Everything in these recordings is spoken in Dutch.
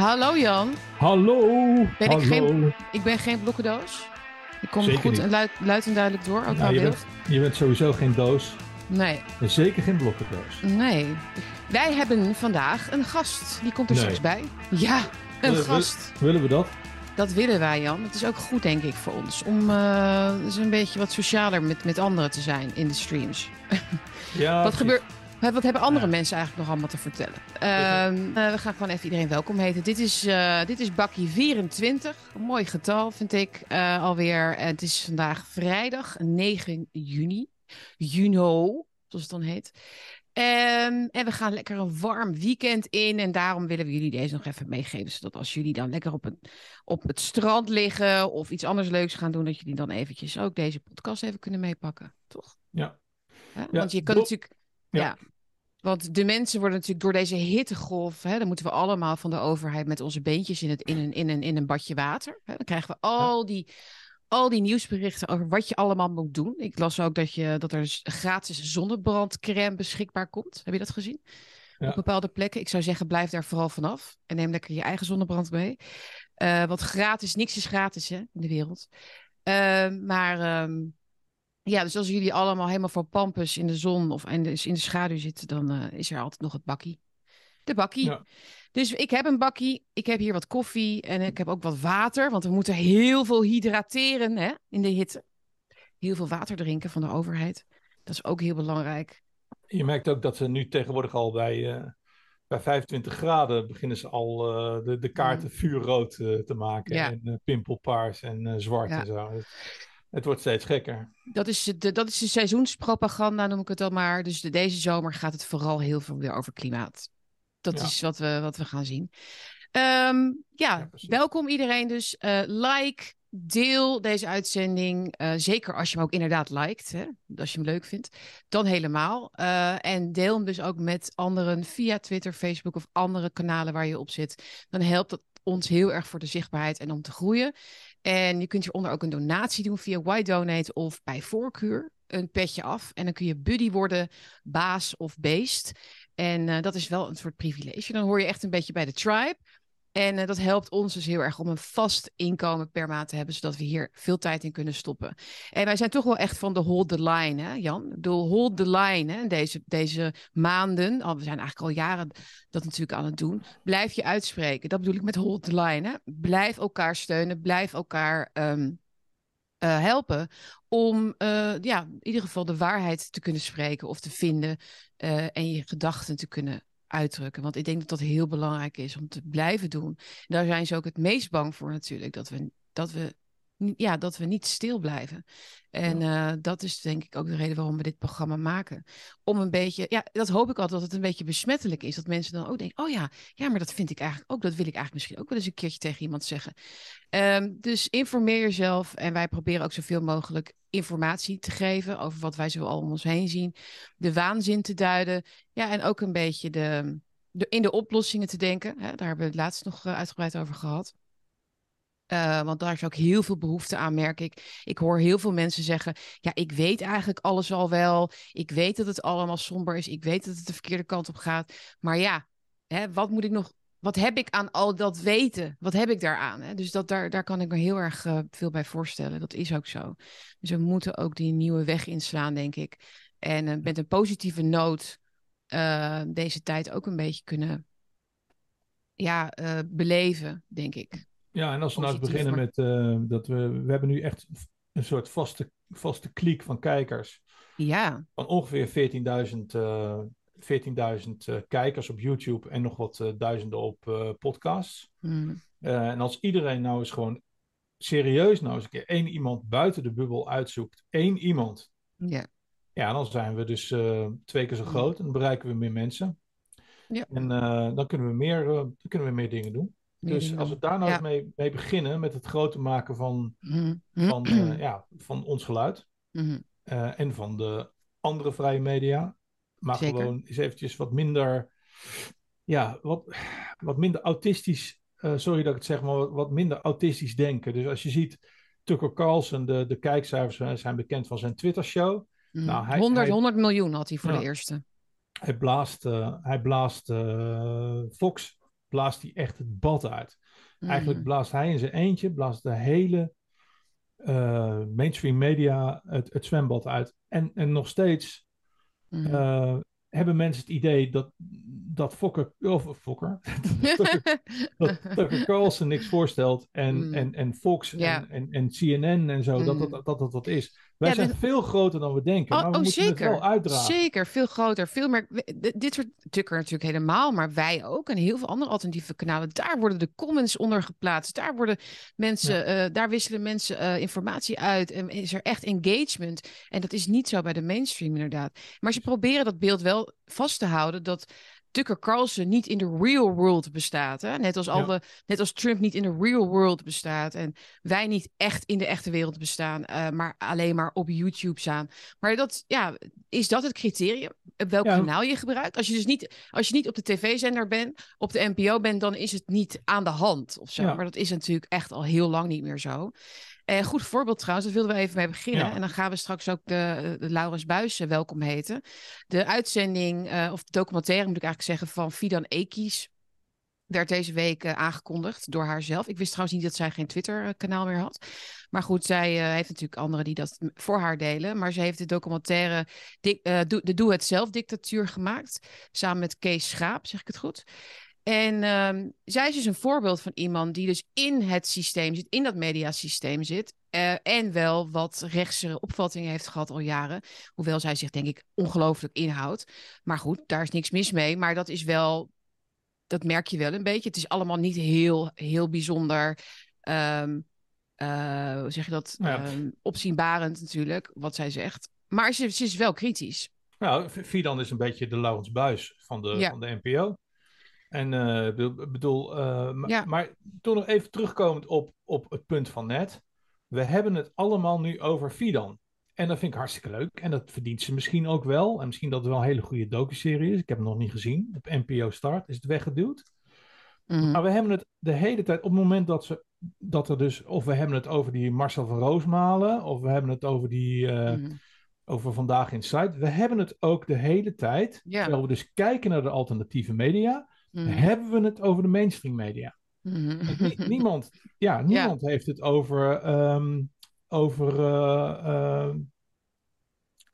Hallo Jan. Hallo. Ben hallo. ik geen, ik ben geen blokkendoos. Ik kom Zeker goed niet. en luid, luid en duidelijk door, ook Nou, je, beeld. bent, je bent sowieso geen doos. Nee, En zeker geen blokkendoos. nee. Wij hebben vandaag een gast. Die komt er Nee. straks bij. Ja, een gast. Willen we dat? Dat willen wij, Jan. Het is ook goed, denk ik, voor ons. Om eh, eens een beetje wat socialer met, met anderen te zijn in de streams. Ja. Wat, gebeurt, wat hebben andere Ja. mensen eigenlijk nog allemaal te vertellen? Ehm, eh, we gaan gewoon even iedereen welkom heten. Dit is, eh, dit is Bakkie 24. Een mooi getal, vind ik eh, alweer. En het is vandaag vrijdag 9 juni. Juno, zoals het dan heet. Ehm, en we gaan lekker een warm weekend in. En daarom willen we jullie deze nog even meegeven. Zodat als jullie dan lekker op, een, op het strand liggen of iets anders leuks gaan doen, dat jullie dan eventjes ook deze podcast even kunnen meepakken. Toch? Ja. Want je kan natuurlijk. Ja. Ja. Want de mensen worden natuurlijk door deze hittegolf. Hè, dan moeten we allemaal van de overheid met onze beentjes in, het, in, een, in, een, in een badje water. Hè, dan krijgen we al, die, al die nieuwsberichten over wat je allemaal moet doen. Ik las ook dat, je, dat er s- gratis zonnebrandcrème beschikbaar komt. Heb je dat gezien? Ja. Op bepaalde plekken. Ik zou zeggen, blijf daar vooral vanaf. En neem lekker je eigen zonnebrand mee. Eh want gratis, niks is gratis hè, in de wereld. Ehm, maar ehm, ja, dus als jullie allemaal helemaal voor pampus in de zon of in de, in de schaduw zitten, dan eh, is er altijd nog het bakkie. De bakkie. Ja. Dus ik heb een bakkie, ik heb hier wat koffie en ik heb ook wat water, want we moeten heel veel hydrateren hè, in de hitte. Heel veel water drinken van de overheid. Dat is ook heel belangrijk. Je merkt ook dat ze nu tegenwoordig al bij, eh, bij 25 graden beginnen ze al eh, de, de kaarten vuurrood eh, te maken. Ja. En pimpelpaars en zwart Ja. en zo. Het, wordt steeds gekker. Dat is, de, dat is de seizoenspropaganda, noem ik het dan maar. Dus de, deze zomer gaat het vooral heel veel weer over klimaat. Dat Ja. is wat we, wat we gaan zien. Ehm, ja, welkom iedereen dus. Eh, like, deel deze uitzending. eh, zeker als je hem ook inderdaad liked. Hè? Als je hem leuk vindt. Dan helemaal. Eh, en deel hem dus ook met anderen via Twitter, Facebook of andere kanalen waar je op zit. Dan helpt dat ons heel erg voor de zichtbaarheid en om te groeien. En je kunt hieronder ook een donatie doen via Why Donate of bij voorkeur een petje af. En dan kun je buddy worden, baas of beest. En eh, dat is wel een soort privilege. Dan hoor je echt een beetje bij de tribe. En eh, dat helpt ons dus heel erg om een vast inkomen per maand te hebben, zodat we hier veel tijd in kunnen stoppen. En wij zijn toch wel echt van de hold the line, hè, Jan? De hold the line, hè, deze, deze maanden. Al, we zijn eigenlijk al jaren dat natuurlijk aan het doen. Blijf je uitspreken. Dat bedoel ik met hold the line. Hè? Blijf elkaar steunen, blijf elkaar ehm, eh, helpen om eh, ja, in ieder geval de waarheid te kunnen spreken of te vinden en je gedachten te kunnen uitdrukken. Want ik denk dat dat heel belangrijk is om te blijven doen. En daar zijn ze ook het meest bang voor natuurlijk, dat we, dat we, ja, dat we niet stil blijven. En eh, dat is denk ik ook de reden waarom we dit programma maken. Om een beetje, ja, dat hoop ik altijd dat het een beetje besmettelijk is. Dat mensen dan ook denken, oh ja, ja, maar dat vind ik eigenlijk ook, dat wil ik eigenlijk misschien ook wel eens een keertje tegen iemand zeggen. Ehm, dus informeer jezelf en wij proberen ook zoveel mogelijk informatie te geven over wat wij zo al om ons heen zien. De waanzin te duiden. Ja, en ook een beetje de, de, in de oplossingen te denken. Hè, daar hebben we het laatst nog eh, uitgebreid over gehad. Eh, want daar is ook heel veel behoefte aan, merk ik. Ik hoor heel veel mensen zeggen: Ja, ik weet eigenlijk alles al wel. Ik weet dat het allemaal somber is. Ik weet dat het de verkeerde kant op gaat. Maar ja, hè, wat moet ik nog wat heb ik aan al dat weten? Wat heb ik daaraan? Hè? Dus dat, daar, daar kan ik me heel erg eh, veel bij voorstellen. Dat is ook zo. Dus we moeten ook die nieuwe weg inslaan, denk ik. En eh, met een positieve noot deze tijd ook een beetje kunnen ja, beleven, denk ik. Ja, en als we nou eens beginnen met eh, dat we, we hebben nu echt een soort vaste, vaste kliek van kijkers. Ja, Van ongeveer 14.000 eh 14.000 eh, kijkers op YouTube en nog wat eh, duizenden op eh, podcasts. Mm. Eh, en als iedereen nou eens gewoon serieus nou eens een keer één iemand buiten de bubbel uitzoekt, één iemand, ja. ja, dan zijn we dus twee keer zo groot en dan bereiken we meer mensen. Ja. En dan, kunnen we meer, dan kunnen we meer dingen doen. Dus als we daar nou eens mee, mee beginnen met het groter maken van, Mm. van, eh, ja, van ons geluid Mhm. eh, en van de andere vrije media, maar Zeker. gewoon eens eventjes wat minder, ja, wat, wat minder autistisch, eh, sorry dat ik het zeg, maar wat, minder autistisch denken. Dus als je ziet, Tucker Carlson, de, de kijkcijfers zijn bekend van zijn Twitter-show. Mm. Nou, hij- 100, hij- 100 miljoen had hij voor de eerste. Hij blaast, hij blaast Fox blaast hij echt het bad uit. Eigenlijk Mhm. blaast hij in zijn eentje, blaast de hele eh, mainstream media het, het zwembad uit. En, en nog steeds Mhm. eh, hebben mensen het idee dat, dat Fokker, of Fokker, dat Tucker Carlson niks voorstelt en, Mm. en, en Fox en, en, en CNN en zo, dat, Mm. dat, dat dat wat is. Wij Ja, zijn veel groter dan we denken, Oh, maar we oh, moeten zeker. het wel uitdragen. Zeker, veel groter, veel meer. Dit soort Tukker natuurlijk helemaal, maar wij ook en heel veel andere alternatieve kanalen. Daar worden de comments onder geplaatst. Daar worden mensen, eh, daar wisselen mensen eh, informatie uit en is er echt engagement. En dat is niet zo bij de mainstream inderdaad. Maar ze proberen dat beeld wel vast te houden dat Tucker Carlson niet in de real world bestaat. Hè? Net, als Ja. alle, net als Trump niet in de real world bestaat. En wij niet echt in de echte wereld bestaan, eh, maar alleen maar op YouTube staan. Maar dat, ja, is dat het criterium? Op welk Ja. kanaal je gebruikt? Als je dus niet, als je niet op de tv-zender bent, op de NPO bent, dan is het niet aan de hand of zo. Ja. Maar dat is natuurlijk echt al heel lang niet meer zo. Een goed voorbeeld trouwens, daar wilden we even mee beginnen. Ja. En dan gaan we straks ook de, de Laurens Buis eh, welkom heten. De uitzending, eh, of de documentaire moet ik eigenlijk zeggen, van Fidan Ekies werd deze week eh, aangekondigd door haarzelf. Ik wist trouwens niet dat zij geen Twitter-kanaal meer had. Maar goed, zij eh, heeft natuurlijk anderen die dat voor haar delen. Maar ze heeft de documentaire eh, De Doe-het-zelf-dictatuur gemaakt. Samen met Kees Schaap, zeg ik het goed. En ehm, zij is dus een voorbeeld van iemand die dus in het systeem zit, in dat mediasysteem zit. eh, en wel wat rechtse opvattingen heeft gehad al jaren. Hoewel zij zich denk ik ongelooflijk inhoudt. Maar goed, daar is niks mis mee. Maar dat is wel, dat merk je wel een beetje. Het is allemaal niet heel, heel bijzonder. ehm, eh, hoe zeg je dat? Ja. Ehm, opzienbarend natuurlijk, wat zij zegt. Maar ze, ze is wel kritisch. Nou, Fidan is een beetje de Laurens Buis van de, Ja. van de NPO. En ik bedoel- eh, Ja. maar toch nog even terugkomend op, op het punt van net. We hebben het allemaal nu over Fidan. En dat vind ik hartstikke leuk. En dat verdient ze misschien ook wel. En misschien dat het wel een hele goede docuserie is. Ik heb hem nog niet gezien. Op NPO Start is het weggeduwd. Mhm. Maar we hebben het de hele tijd, op het moment dat, ze, dat er dus, of we hebben het over die Marcel van Roosmalen, of we hebben het over die, eh, Mhm. over Vandaag in Site. We hebben het ook de hele tijd, Ja. terwijl we dus kijken naar de alternatieve media, Mhm. hebben we het over de mainstream media. Mhm. Nie- niemand, ja, niemand heeft het over, ehm, over eh, eh,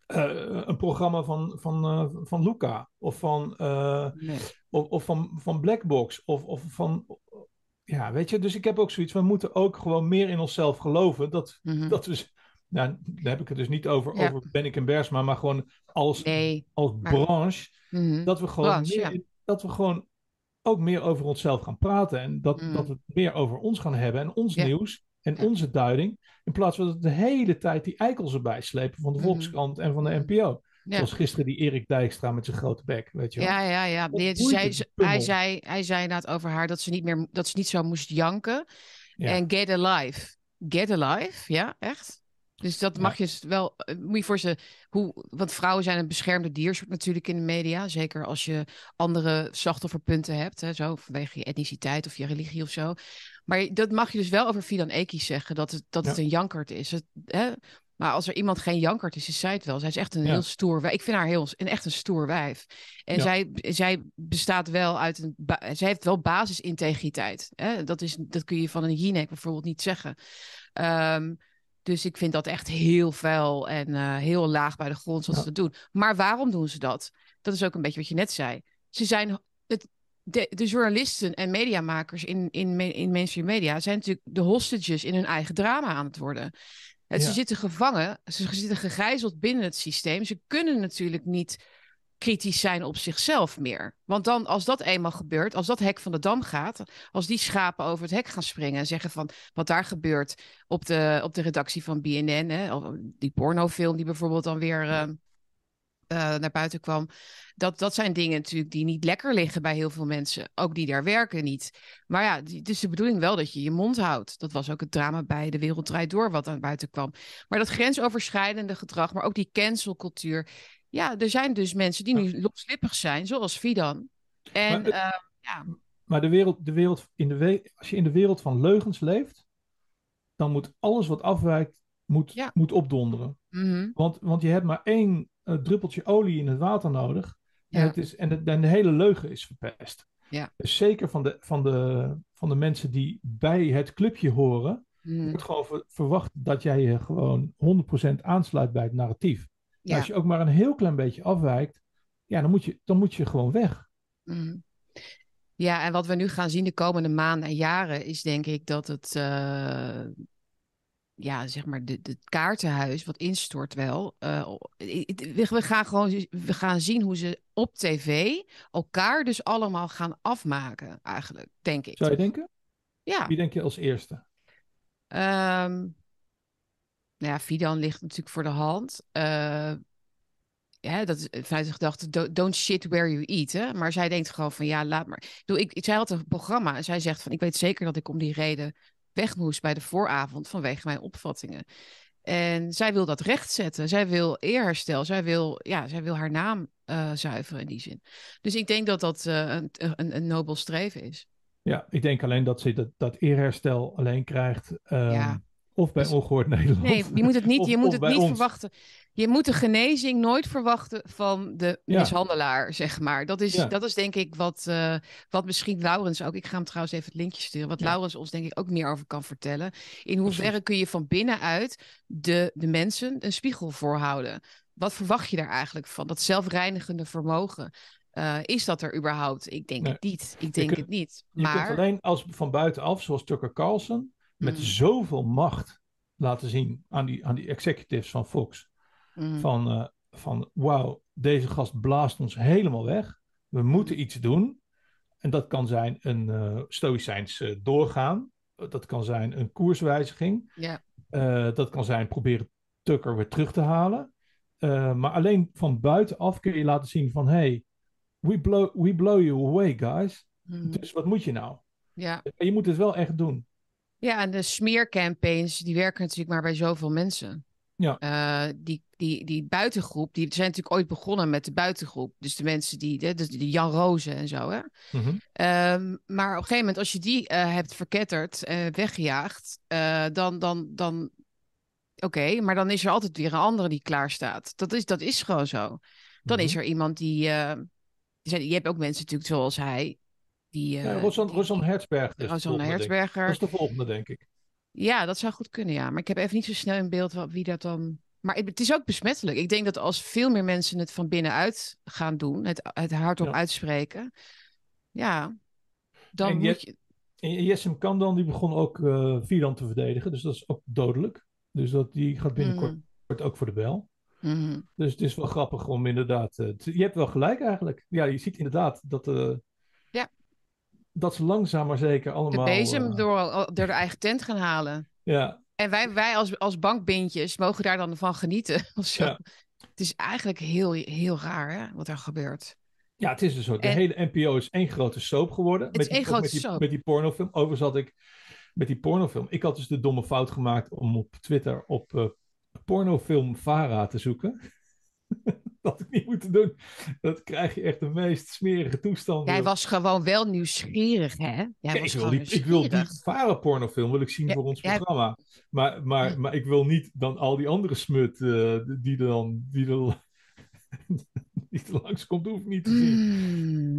eh, een programma van, van, van Luca, of van... Nee. of, of van, van Blackbox. Of, of van. Ja, weet je, dus ik heb ook zoiets. We moeten ook gewoon meer in onszelf geloven. Dat, Mhm. dat we. Nou, daar heb ik het dus niet over, Ja. over Ben ik en Bersma, maar gewoon als, Nee. als maar- branche. Dat we gewoon Branche, meer, ja. dat we gewoon ook meer over onszelf gaan praten. En dat, Mhm. dat we het meer over ons gaan hebben en ons Ja. nieuws en Ja. onze duiding. In plaats van dat de hele tijd die eikels erbij slepen van de Mhm. Volkskrant en van de. NPO. Ja. Zoals gisteren die Erik Dijkstra met zijn grote bek, weet je wel. Ja, ja, ja. Nee, pummel? hij, zei, hij zei inderdaad over haar dat ze niet meer dat ze niet zo moest janken. Ja. En get alive. Get alive, ja, echt. Dus dat mag je wel. eh, Moet je voor ze. Hoe, want vrouwen zijn een beschermde diersoort natuurlijk in de media. Zeker als je andere slachtofferpunten hebt. Hè, zo, vanwege je etniciteit of je religie of zo. Maar dat mag je dus wel over Fidan Ekis zeggen. Dat het, dat het een jankert is. Het, hè? Maar als er iemand geen jankert is, is zij het wel. Zij is echt een Ja. heel stoer wijf. Ik vind haar heel, een, echt een stoer wijf. En Ja. zij, zij bestaat wel uit een. zij heeft wel basisintegriteit. Hè? Dat, is, dat kun je van een Jinek bijvoorbeeld niet zeggen. Ehm, dus ik vind dat echt heel vuil en eh, heel laag bij de grond wat Ja. ze doen. Maar waarom doen ze dat? Dat is ook een beetje wat je net zei. Ze zijn het, de, de journalisten en mediamakers in, in, in mainstream media zijn natuurlijk de hostages in hun eigen drama aan het worden. Ze zitten gevangen, ze zitten gegijzeld binnen het systeem. Ze kunnen natuurlijk niet kritisch zijn op zichzelf meer. Want dan, als dat eenmaal gebeurt, als dat hek van de dam gaat, als die schapen over het hek gaan springen en zeggen van wat daar gebeurt op de, op de redactie van BNN, hè, die pornofilm die bijvoorbeeld dan weer eh, eh, naar buiten kwam, dat, dat zijn dingen natuurlijk die niet lekker liggen bij heel veel mensen, ook die daar werken niet. Maar ja, het is de bedoeling wel dat je je mond houdt. Dat was ook het drama bij De Wereld Draait Door wat aan buiten kwam. Maar dat grensoverschrijdende gedrag, maar ook die cancelcultuur. Ja, er zijn dus mensen die nu loslippig zijn, zoals Fidan. En Maar eh, ja, Maar de wereld, de wereld in de we- als je in de wereld van leugens leeft, dan moet alles wat afwijkt, moet, Ja. moet opdonderen. mhm, Want, want je hebt maar één eh, druppeltje olie in het water nodig. En, Ja. het is, en, de, en de hele leugen is verpest. Ja. Dus zeker van de, van, de, van de mensen die bij het clubje horen, Mm, wordt gewoon ver- verwacht dat jij je gewoon 100% aansluit bij het narratief. Ja. Als je ook maar een heel klein beetje afwijkt, ja, dan moet je, dan moet je gewoon weg. Mhm. Ja, en wat we nu gaan zien de komende maanden en jaren is denk ik dat het, eh, ja, zeg maar, het kaartenhuis wat instort wel. eh, we, gaan gewoon we gaan zien hoe ze op tv elkaar dus allemaal gaan afmaken, eigenlijk, denk ik. Zou je denken? Ja, Wie denk je als eerste? Ehm nou ja, Fidan ligt natuurlijk voor de hand. Eh, ja, dat is vanuit de gedachte, "Don't- don't shit where you eat. Hè? Maar zij denkt gewoon van, ja, laat maar. Ik, bedoel, ik, ik- zij had een programma en zij zegt van, ik weet zeker dat ik om die reden weg moest bij de vooravond vanwege mijn opvattingen. En zij wil dat rechtzetten. Zij wil eerherstel. Zij wil, ja, zij wil haar naam eh, zuiveren in die zin. Dus ik denk dat dat eh, een, een, een nobel streven is. Ja, ik denk alleen dat ze dat, dat eerherstel alleen krijgt. ehm, Ja. Of bij Dus- Ongehoord Nederland. Nee, je moet het niet, Of- je moet het niet ons. verwachten. Je moet de genezing nooit verwachten van de Ja. mishandelaar, zeg maar. Dat is, Ja. dat is denk ik wat, eh, wat misschien Laurens ook... Ik ga hem trouwens even het linkje sturen. Wat Ja. Laurens ons denk ik ook meer over kan vertellen. In hoeverre kun je van binnenuit de, de mensen een spiegel voorhouden? Wat verwacht je daar eigenlijk van? Dat zelfreinigende vermogen. eh, is dat er überhaupt? Ik denk Nee. het niet. Ik denk kunt- het niet. Je Maar... kunt alleen als van buitenaf, zoals Tucker Carlson, met Mm. zoveel macht laten zien aan die, aan die executives van Fox. Mhm. Van, eh, van wauw, deze gast blaast ons helemaal weg. We moeten iets doen. En dat kan zijn een eh stoïcijns eh, doorgaan. Dat kan zijn een koerswijziging. Dat kan zijn proberen Tucker weer terug te halen. Maar alleen van buitenaf kun je laten zien van... Hey, we blow, we blow you away, guys. Mhm. Dus wat moet je nou? ja. Je moet het wel echt doen. Ja, en de smeercampaigns, die werken natuurlijk maar bij zoveel mensen. Ja. Eh, die, die, die buitengroep, die zijn natuurlijk ooit begonnen met de buitengroep. Dus de mensen die, de, de, de Jan Rozen en zo, hè. Mhm. Ehm, maar op een gegeven moment, als je die eh, hebt verketterd en weggejaagd, eh, dan, dan, dan oké, maar dan is er altijd weer een andere die klaar staat. Dat is, dat is gewoon zo. Dan is Mhm. er iemand die, je hebt ook mensen natuurlijk zoals hij, die... eh Ja, Rosan, die- Rosan Hertzberg. is de Rosanne volgende, denk ik. Hertzberger. Dat is de volgende, denk ik. Ja, dat zou goed kunnen, ja. Maar ik heb even niet zo snel in beeld wat, wie dat dan... Maar het, is ook besmettelijk. Ik denk dat als veel meer mensen het van binnenuit gaan doen, het, het hardop Ja. uitspreken, ja, dan En moet je-. En Jessem Kandan die begon ook eh Vidan te verdedigen. Dus dat is ook dodelijk. Dus dat, die gaat binnenkort Mhm. ook voor de bel. Mhm. Dus het is wel grappig om inderdaad... eh, je hebt wel gelijk eigenlijk. Ja, je ziet inderdaad dat... eh, Ja. Dat ze langzaam maar zeker de allemaal... bezem eh, door, door de eigen tent gaan halen. Ja, En wij, wij als, als bankbindjes mogen daar dan van genieten. Of zo. Ja. Het is eigenlijk heel, heel raar hè, wat er gebeurt. ja, het is dus zo. De En- hele NPO is één grote soap geworden. Het is één grote met die, soap. Met die pornofilm. Overigens had ik met die pornofilm... Ik had dus de domme fout gemaakt om op Twitter op eh, pornofilm Vara te zoeken. dat had ik niet moeten doen. Dat krijg je echt de meest smerige toestanden. Jij was gewoon wel nieuwsgierig, hè? Jij Kijk, was ik, wil die, ik wil die ik zien Ja, voor ons jij- programma. Maar, maar, maar ik wil niet dan al die andere smut eh, die er dan... Die er, die er langskomt, hoef ik niet te zien. Mm.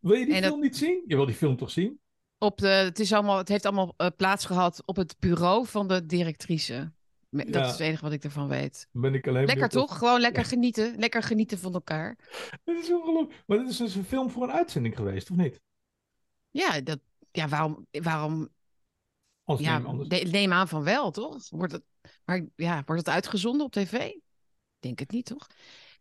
Wil je die En dat- film niet zien? Je wil die film toch zien? op de, het, is allemaal, het heeft allemaal eh, plaatsgehad op het bureau van de directrice. Dat Ja. is het enige wat ik ervan weet. Ben ik alleen Lekker toch? Gewoon lekker genieten. Lekker genieten van elkaar. Dit is ongelooflijk. Maar dit is dus een film voor een uitzending geweest, of niet? Ja, dat, ja waarom, waarom ja, neem neem aan van wel, toch? Wordt het, maar ja, wordt het uitgezonden op tv? Ik Denk het niet, toch?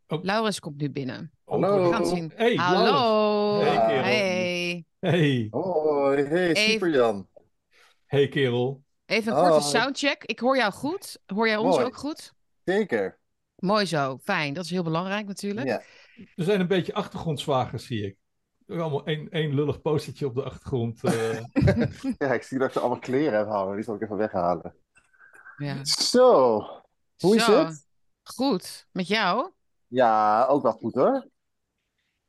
Oh. Laurens komt nu binnen. Hallo. We gaan het zien. Hey, Laurens. Hallo. Hey, kerel. Hey. Hey, Hoi, hey, super Jan. hey kerel. Even een korte Hoi. soundcheck. Ik hoor jou goed. Hoor jij ons Mooi. ook goed? Zeker. Mooi zo. Fijn. Dat is heel belangrijk natuurlijk. Ja. Er zijn een beetje achtergrondzwagers, zie ik. Allemaal één, één lullig postertje op de achtergrond. eh. ja, ik zie dat je allemaal kleren hebt hangen. Die zal ik even weghalen. Ja. Zo, hoe is het? Goed. Met jou? Ja, ook wel goed hoor.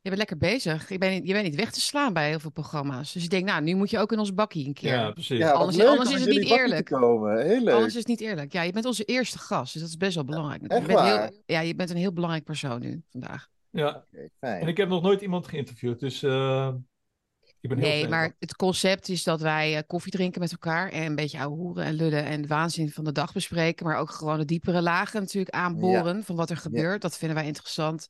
Je bent lekker bezig. Je bent, niet- je bent niet weg te slaan bij heel veel programma's. Dus ik denk, nou, nu moet je ook in ons bakkie een keer. ja, precies. Ja, Anders- leuk anders is het niet eerlijk. te komen. Heel leuk. Anders is het niet eerlijk. Ja, je bent onze eerste gast, dus dat is best wel belangrijk. Je echt bent heel, waar? ja, je bent een heel belangrijk persoon nu vandaag. Ja. Fijn. En ik heb nog nooit iemand geïnterviewd, dus eh, Ik ben heel Nee, fan maar van. het concept is dat wij eh, koffie drinken met elkaar en een beetje ouwe hoeren en lullen en de waanzin van de dag bespreken, maar ook gewoon de diepere lagen natuurlijk aanboren van wat er gebeurt. Dat vinden wij interessant.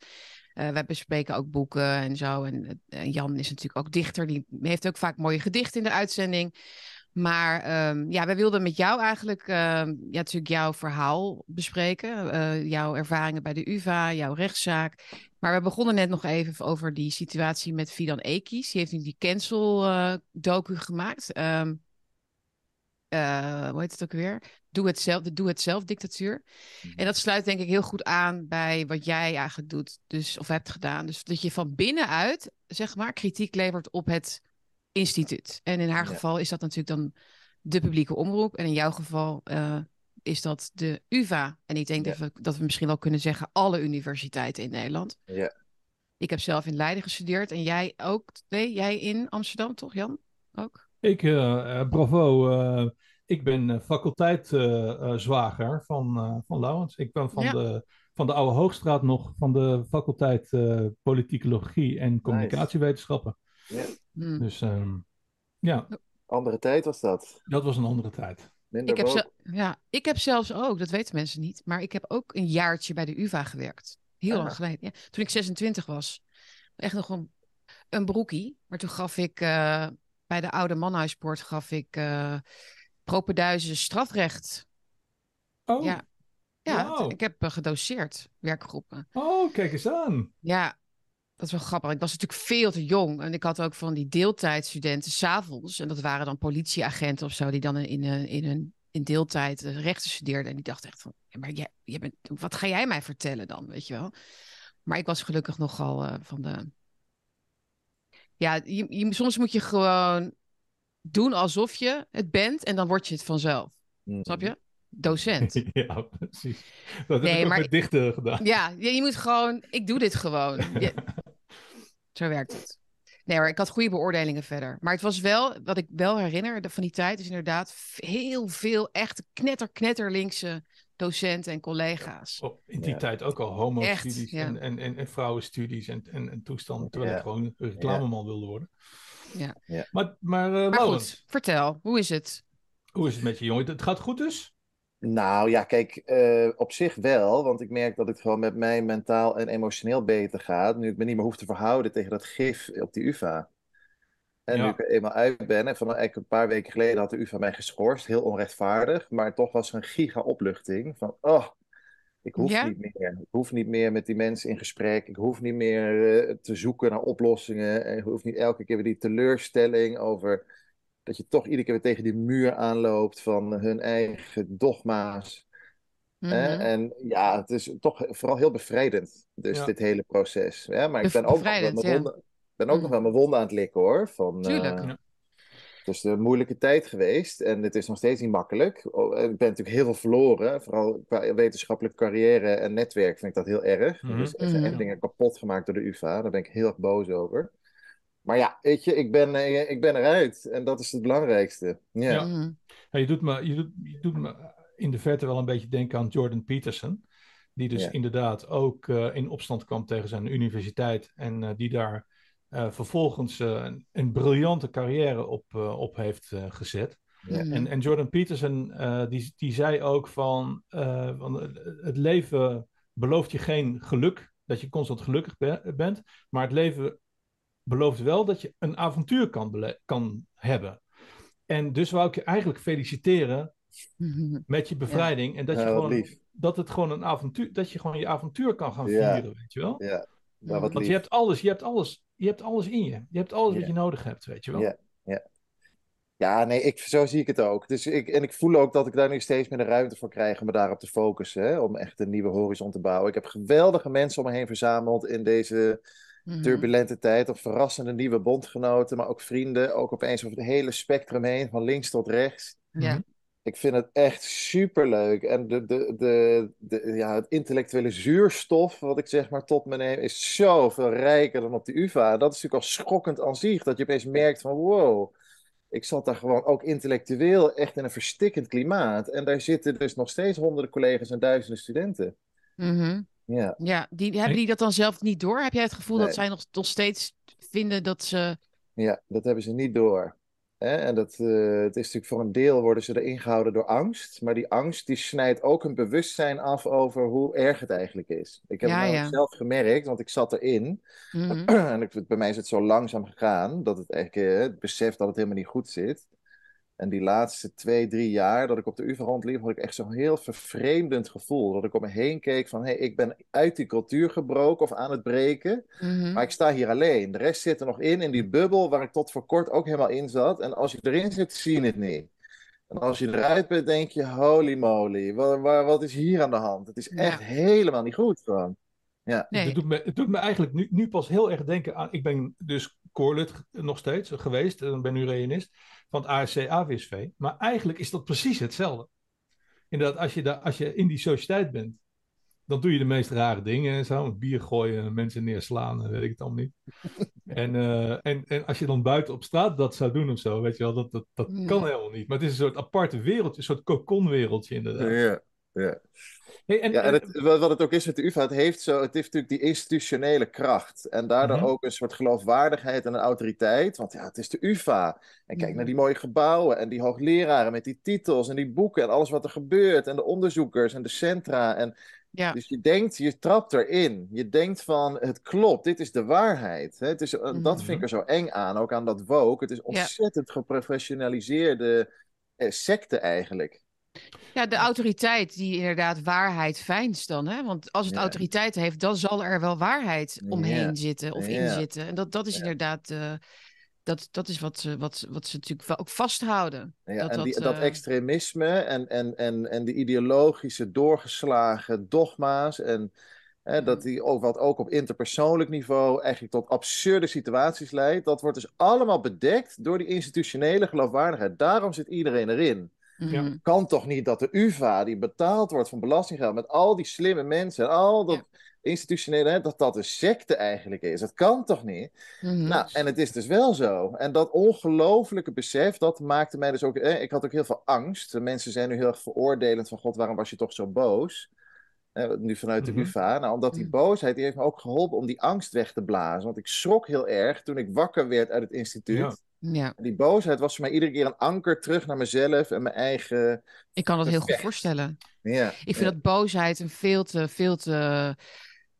Eh, wij bespreken ook boeken en zo. En, eh, Jan is natuurlijk ook dichter, die heeft ook vaak mooie gedichten in de uitzending. Maar ehm, ja, wij wilden met jou eigenlijk ehm, ja, natuurlijk jouw verhaal bespreken. eh, jouw ervaringen bij de UvA, jouw rechtszaak. Maar we begonnen net nog even over die situatie met Fidan Ekies. Die heeft nu die cancel docu gemaakt. Ehm, eh, hoe heet het ook weer? Doe het zelf, de doe het zelf dictatuur. En dat sluit denk ik heel goed aan bij wat jij eigenlijk doet, dus of hebt gedaan. Dus dat je van binnenuit, zeg maar, kritiek levert op het instituut. En in haar Ja. geval is dat natuurlijk dan de publieke omroep. En in jouw geval eh, is dat de UvA. En ik denk Ja. dat, we, dat we misschien wel kunnen zeggen alle universiteiten in Nederland. Ja. Ik heb zelf in Leiden gestudeerd en jij ook. Nee, jij in Amsterdam, toch Jan? Ook? Ik, eh, eh, bravo. eh, ik ben eh, faculteit-zwager van, eh van Lauwens. Ik ben van, Ja. de, van de Oude Hoogstraat nog, van de faculteit eh Politicologie en Communicatiewetenschappen. Hm. Dus ehm, ja, Andere tijd was dat. dat was een andere tijd. Minder Ik heb, ja, ik heb zelfs ook, dat weten mensen niet, maar ik heb ook een jaartje bij de UvA gewerkt. Heel Ah. lang geleden. Ja, toen ik 26 was. Echt nog een, een broekie. Maar toen gaf ik eh, bij de oude Manhuispoort gaf ik eh propenduizen strafrecht. Oh, Ja. Ja, ik heb eh, gedoseerd, werkgroepen. oh kijk eens aan. Ja, dat is wel grappig. Ik was natuurlijk veel te jong. En ik had ook van die deeltijdstudenten s'avonds. En dat waren dan politieagenten of zo, die dan in, een in hun in deeltijd eh, rechten studeerden. En die dachten echt van, ja, maar jij, jij bent, wat ga jij mij vertellen dan, weet je wel? Maar ik was gelukkig nogal eh, van de... Ja, je, je- soms moet je gewoon doen alsof je het bent en dan word je het vanzelf. Mhm. Snap je? Docent. ja, precies. Dat Nee, heb ik maar- met dichten gedaan. Ja, je, je moet gewoon, ik doe dit gewoon. Je- zo werkt het. Nee hoor, ik had goede beoordelingen verder. Maar het was wel, wat ik wel herinner van die tijd, is inderdaad heel veel echt knetter, knetter linkse docenten en collega's. In die Ja. tijd ook al homo-studies ja. en, en, en, en vrouwenstudies en, en, en toestanden. Terwijl Ja. ik gewoon een reclameman wilde worden. Ja. Ja. Maar, maar, eh, Maar Laurens, goed, vertel, hoe is het? hoe is het met je jongen? Het gaat goed dus? Nou ja, kijk, eh, op zich wel. Want ik merk dat het gewoon met mij mentaal en emotioneel beter gaat. Nu ik me niet meer hoef te verhouden tegen dat gif op die UvA. En nu Ja. ik er eenmaal uit ben. En van een paar weken geleden had de UvA mij geschorst. Heel onrechtvaardig. Maar toch was er een giga opluchting. Van, oh, ik hoef Ja? niet meer. Ik hoef niet meer met die mensen in gesprek. Ik hoef niet meer eh, te zoeken naar oplossingen. En ik hoef niet elke keer weer die teleurstelling over dat je toch iedere keer weer tegen die muur aanloopt van hun eigen dogma's. Mhm. En ja, het is toch vooral heel bevrijdend, dus Ja. dit hele proces. Ja, maar ik ben ook, nog wel ben ook Mm. nog wel mijn wonden aan het likken hoor. Van, Tuurlijk. eh, Ja. het is een moeilijke tijd geweest en het is nog steeds niet makkelijk. Oh, Ik ben natuurlijk heel veel verloren, vooral qua wetenschappelijke carrière en netwerk vind ik dat heel erg. Mhm. Dus er zijn echt Mhm. dingen kapot gemaakt door de UvA, daar ben ik heel erg boos over. Maar ja, weet je, ik ben, eh, ik ben eruit en dat is het belangrijkste. Ja. Ja. Mhm. Ja, je, doet me, je, doet, je doet me in de verte wel een beetje denken aan Jordan Peterson. Die dus Ja. inderdaad ook eh, in opstand kwam tegen zijn universiteit. En eh, die daar eh, vervolgens eh, een, een briljante carrière op, eh, op heeft eh, gezet. Ja. Mhm. En, en Jordan Peterson eh, die, die zei ook van, eh, van het leven belooft je geen geluk, dat je constant gelukkig be- bent. Maar het leven belooft wel dat je een avontuur kan, kan hebben. En dus wou ik je eigenlijk feliciteren met je bevrijding. En dat, je gewoon, lief. dat het gewoon een avontuur, dat je gewoon je avontuur kan gaan Ja. vieren, weet je wel? Ja, Want lief. je hebt alles, je hebt alles, je hebt alles in je. Je hebt alles wat je nodig hebt, weet je wel? Ja. Ja, nee, ik, zo zie ik het ook. Dus ik, en ik voel ook dat ik daar nu steeds meer de ruimte voor krijg om me daarop te focussen. Hè, om echt een nieuwe horizon te bouwen. Ik heb geweldige mensen om me heen verzameld in deze Mhm. turbulente tijd. Of verrassende nieuwe bondgenoten, maar ook vrienden. Ook opeens over het hele spectrum heen, van links tot rechts. Ja. Ik vind het echt superleuk. En de, de, de, de, ja, het intellectuele zuurstof, wat ik zeg maar tot me neem, is zoveel rijker dan op de UvA. Dat is natuurlijk al schokkend aan zich. Dat je opeens merkt van wow, ik zat daar gewoon ook intellectueel echt in een verstikkend klimaat. En daar zitten dus nog steeds honderden collega's en duizenden studenten. Mhm. Ja, Ja, die, hebben die dat dan zelf niet door? Heb jij het gevoel Nee. dat zij nog, nog steeds vinden dat ze Ja, dat hebben ze niet door. Hè? En dat, eh, het is natuurlijk voor een deel worden ze erin gehouden door angst. Maar die angst die snijdt ook een bewustzijn af over hoe erg het eigenlijk is. Ik heb Ja, het ja. zelf gemerkt, want ik zat erin. Mhm. En ik, bij mij is het zo langzaam gegaan dat het eigenlijk, eh, het besef dat het helemaal niet goed zit. En die laatste twee, drie jaar dat ik op de UvA rondliep, had ik echt zo'n heel vervreemdend gevoel. Dat ik om me heen keek van, hé, hey, ik ben uit die cultuur gebroken of aan het breken. Mhm. Maar ik sta hier alleen. De rest zit er nog in, in die bubbel waar ik tot voor kort ook helemaal in zat. En als je erin zit, zie je het niet. En als je eruit bent, denk je, holy moly, wat, wat, is hier aan de hand? Het is Ja. echt helemaal niet goed gewoon. Nee. Het, doet me, het doet me eigenlijk nu, nu pas heel erg denken aan. Ik ben dus koorlid nog steeds geweest. En ben nu reïnist van het ASC AWSV. Maar eigenlijk is dat precies hetzelfde. Inderdaad, als je, daar, als je in die sociëteit bent, dan doe je de meest rare dingen en zo. Met bier gooien, mensen neerslaan, en weet ik het allemaal niet. en, eh, en, en als je dan buiten op straat dat zou doen of zo, weet je wel, dat, dat, dat Ja. kan helemaal niet. Maar het is een soort aparte wereldje, een soort coconwereldje inderdaad. Ja, ja. Hey, en, Ja, en het, wat het ook is met de UvA, het heeft, zo, het heeft natuurlijk die institutionele kracht. En daardoor Mhm. ook een soort geloofwaardigheid en een autoriteit. Want ja, het is de UvA. En kijk Mhm. naar die mooie gebouwen en die hoogleraren met die titels en die boeken en alles wat er gebeurt. En de onderzoekers en de centra. En, Ja. Dus je denkt, je trapt erin. Je denkt van, het klopt, dit is de waarheid. Het is, eh, Dat vind ik er zo eng aan, ook aan dat woke. Het is ontzettend geprofessionaliseerde eh, secte eigenlijk. Ja, de autoriteit die inderdaad waarheid fijnst dan. Hè? Want als het Ja. autoriteit heeft, dan zal er wel waarheid omheen Ja. zitten of in Ja. zitten. En dat, dat is inderdaad, eh, dat, dat is wat ze, wat, wat ze natuurlijk wel ook vasthouden. Dat en die, dat, dat eh, extremisme en, en, en, en de ideologische doorgeslagen dogma's en hè, dat die ook wat ook op interpersoonlijk niveau eigenlijk tot absurde situaties leidt, dat wordt dus allemaal bedekt door die institutionele geloofwaardigheid. Daarom zit iedereen erin. Ja. mhm. Kan toch niet dat de UvA, die betaald wordt van belastinggeld met al die slimme mensen en al dat institutionele, dat dat een secte eigenlijk is. Dat kan toch niet? Mhm. Nou, en het is dus wel zo. En dat ongelofelijke besef, dat maakte mij dus ook... Eh, ik had ook heel veel angst. De mensen zijn nu heel erg veroordelend van... God, waarom was je toch zo boos? Eh, nu vanuit de Mhm. UvA. Nou, omdat die boosheid, die heeft me ook geholpen om die angst weg te blazen. Want ik schrok heel erg toen ik wakker werd uit het instituut. Ja. Ja, Die boosheid was voor mij iedere keer een anker terug naar mezelf en mijn eigen... ik kan dat heel goed voorstellen. Ja, Ik vind dat boosheid een veel te, veel te,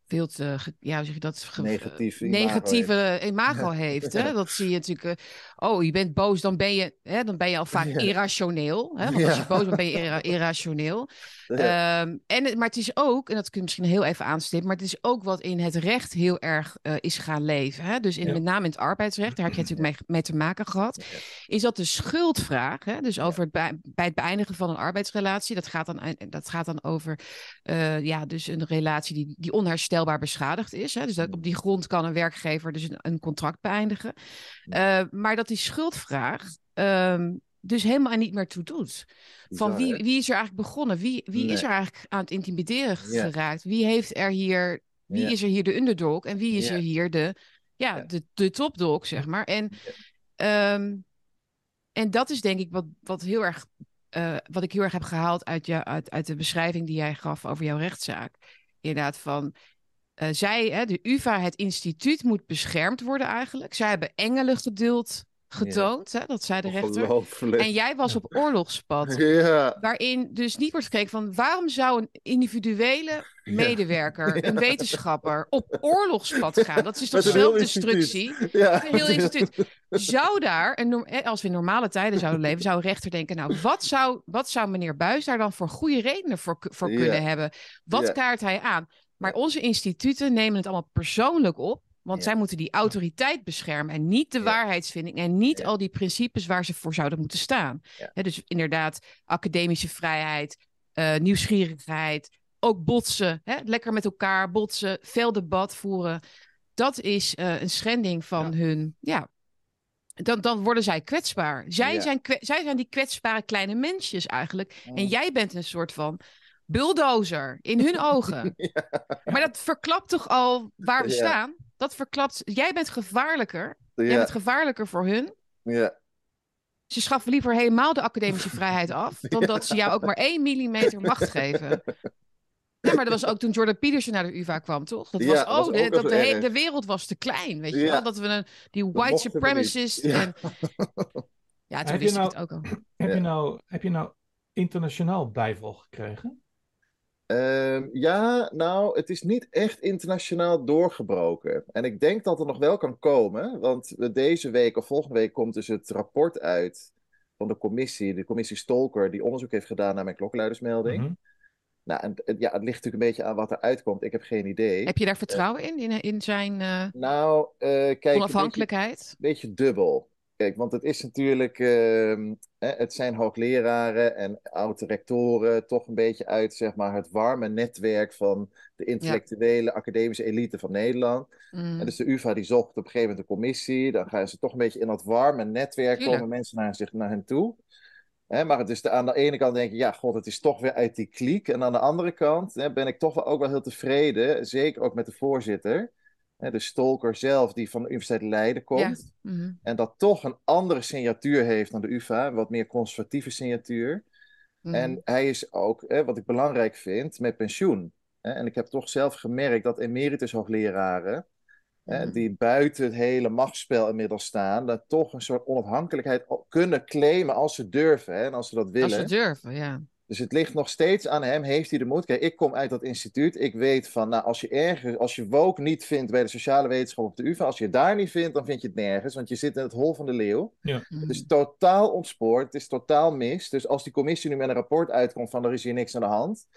veel te, ge- ja, hoe zeg je dat? Negatief imago negatieve imago heeft. Hè? Dat zie je natuurlijk. eh, oh, je bent boos, dan ben je, hè, dan ben je al vaak Ja. irrationeel. Hè? Want als je boos bent, ben je irra- irrationeel. Ja. Ehm, en, maar het is ook, en dat kun je misschien heel even aanstippen, maar het is ook wat in het recht heel erg eh, is gaan leven. Hè? Dus in, met name in het arbeidsrecht, daar heb je natuurlijk mee, mee te maken gehad, is dat de schuldvraag. Hè? Dus over het bij, bij het beëindigen van een arbeidsrelatie, dat gaat dan, dat gaat dan over eh, ja, dus een relatie die, die onherstelbaar beschadigd is. Hè? Dus dat, op die grond kan een werkgever dus een, een contract beëindigen. Eh, maar dat die schuldvraag ehm, dus helemaal niet meer toe doet. Van wie, wie is er eigenlijk begonnen? Wie, wie is er eigenlijk aan het intimideren geraakt? Wie heeft er hier, wie Ja. is er hier de underdog en wie is Ja. er hier de, ja, Ja. de, de topdog, zeg maar. En, ehm, en dat is denk ik wat, wat heel erg, eh, wat ik heel erg heb gehaald uit, jou, uit, uit de beschrijving die jij gaf over jouw rechtszaak. Inderdaad van, eh, zij, hè, de UvA, het instituut moet beschermd worden eigenlijk. Zij hebben engelen geduld getoond, hè, dat zei de rechter. En jij was op oorlogspad. Ja. Waarin dus niet wordt gekeken van waarom zou een individuele medewerker, een wetenschapper, op oorlogspad gaan? Dat is toch zelfdestructie? Ja. Een heel instituut. Zou daar, een, als we in normale tijden zouden leven, zou een rechter denken: Nou, wat zou, wat zou meneer Buis daar dan voor goede redenen voor, kunnen hebben? Wat kaart hij aan? Maar onze instituten nemen het allemaal persoonlijk op. Want Ja. zij moeten die autoriteit beschermen en niet de Ja. waarheidsvinding en niet Ja. al die principes waar ze voor zouden moeten staan. Dus inderdaad, academische vrijheid, eh, nieuwsgierigheid, ook botsen, hè? lekker met elkaar botsen, veel debat voeren. Dat is eh, een schending van hun, ja. Dan, dan worden zij kwetsbaar. Zij, zijn zij zijn die kwetsbare kleine mensjes eigenlijk. En Mm. jij bent een soort van bulldozer in hun ogen. Maar dat verklapt toch al waar we Ja. staan? Dat verklapt. Jij bent gevaarlijker. Jij bent gevaarlijker voor hun. Ja. Ze schaffen liever helemaal de academische vrijheid af. dan dat ze jou ook maar één millimeter macht geven. Ja, maar dat was ook toen Jordan Peterson naar de UvA kwam, toch? Dat Ja, was, dat oh, was de, ook dat de, he- de wereld was te klein, weet je wel? Dat we een, die white supremacist en... Ja, toen Heb je wist ik nou- het ook al. Heb, Ja. je nou, heb je nou internationaal bijval gekregen? Ehm, ja, nou, het is niet echt internationaal doorgebroken. En ik denk dat het nog wel kan komen, want we- deze week of volgende week komt dus het rapport uit van de commissie, de commissie Stolker, die onderzoek heeft gedaan naar mijn klokkenluidersmelding. Mhm. Nou, en, het- ja, het ligt natuurlijk een beetje aan wat er uitkomt. Ik heb geen idee. Heb je daar vertrouwen in, in, in zijn eh, Nou, eh, kijk, een beetje- onafhankelijkheid? beetje dubbel. Kijk, want het is natuurlijk, ehm, het zijn hoogleraren en oud-rectoren, toch een beetje uit zeg maar, het warme netwerk van de intellectuele academische elite van Nederland. Mm. En dus de UvA die zocht op een gegeven moment een commissie, dan gaan ze toch een beetje in dat warme netwerk, Tuurlijk. komen mensen naar, zich, naar hen toe. Hè, maar het is de, aan de ene kant denk je, ja, god, het is toch weer uit die kliek. En aan de andere kant hè, ben ik toch wel ook wel heel tevreden, zeker ook met de voorzitter. De Stolker zelf, die van de Universiteit Leiden komt. Mhm. En dat toch een andere signatuur heeft dan de UvA, wat meer conservatieve signatuur. Mhm. En hij is ook, hè, wat ik belangrijk vind, met pensioen. Hè, en ik heb toch zelf gemerkt dat emeritus hoogleraren, hè, Mhm. die buiten het hele machtsspel inmiddels staan, dat toch een soort onafhankelijkheid kunnen claimen als ze durven en als ze dat willen. Als ze durven, ja. Dus het ligt nog steeds aan hem. Heeft hij de moed? Kijk, ik kom uit dat instituut. Ik weet van, nou, als je ergens, als je woke niet vindt bij de sociale wetenschap op de UvA, als je het daar niet vindt, dan vind je het nergens, want je zit in het hol van de leeuw. Mhm. Het is totaal ontspoord, het is totaal mis. Dus als die commissie nu met een rapport uitkomt van er is hier niks aan de hand,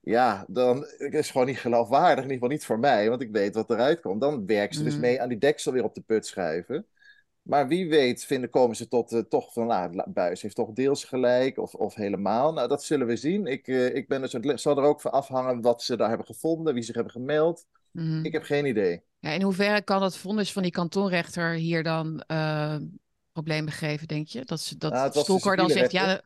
ja, dan is het gewoon niet geloofwaardig, in ieder geval niet voor mij, want ik weet wat eruit komt. Dan werken ze dus Mhm. mee aan die deksel weer op de put schuiven. Maar wie weet vinden, komen ze tot eh, toch van, nou, Buis heeft toch deels gelijk of, of helemaal. Nou, dat zullen we zien. Ik, eh, ik ben dus, het zal er ook van afhangen wat ze daar hebben gevonden, wie zich hebben gemeld. Mhm. Ik heb geen idee. Ja, in hoeverre kan dat vonnis van die kantonrechter hier dan eh, problemen geven, denk je? Dat, ze, dat Nou, de Stolker dan zegt, ja,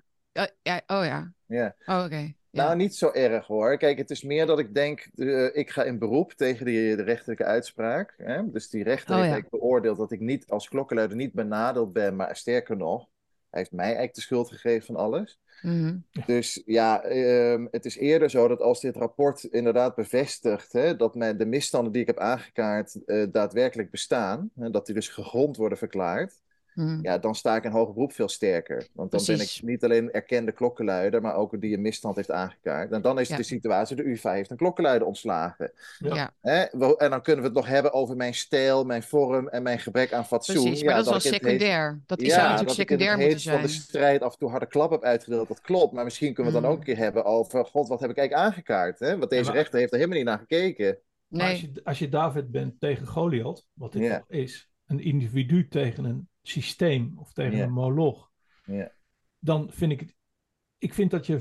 ja, oh ja, Ja. oh oké. Ja. Nou, niet zo erg hoor. Kijk, het is meer dat ik denk, eh, ik ga in beroep tegen die, de rechterlijke uitspraak. Hè? Dus die rechter Oh, heeft ja. beoordeeld dat ik niet als klokkenluider niet benadeeld ben, maar sterker nog, hij heeft mij eigenlijk de schuld gegeven van alles. Mhm. Dus ja, ehm, het is eerder zo dat als dit rapport inderdaad bevestigt hè, dat mijn, de misstanden die ik heb aangekaart eh, daadwerkelijk bestaan, hè, dat die dus gegrond worden verklaard, Mhm. ja, dan sta ik in hoger beroep veel sterker. Want dan ben ik niet alleen erkende klokkenluider, maar ook die een misstand heeft aangekaart. En dan is Ja. de situatie, de UvA heeft een klokkenluider ontslagen. Ja. Ja, Hè? En dan kunnen we het nog hebben over mijn stijl, mijn vorm en mijn gebrek aan fatsoen. precies. Maar Ja, dat is wel ik heet- secundair. Dat is ja, natuurlijk dat ik in het secundair moeten heet van zijn. de strijd af en toe harde klap heb uitgedeeld, dat klopt. Maar misschien kunnen we het dan Mm. ook een keer hebben over, god, wat heb ik eigenlijk aangekaart? Hè? Want deze maar- rechter heeft er helemaal niet naar gekeken. Maar als Nee, je, als je David bent tegen Goliath, wat dit is, een individu tegen een systeem of tegen een moloch, dan vind ik het. Ik vind dat je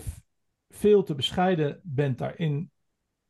veel te bescheiden bent daarin.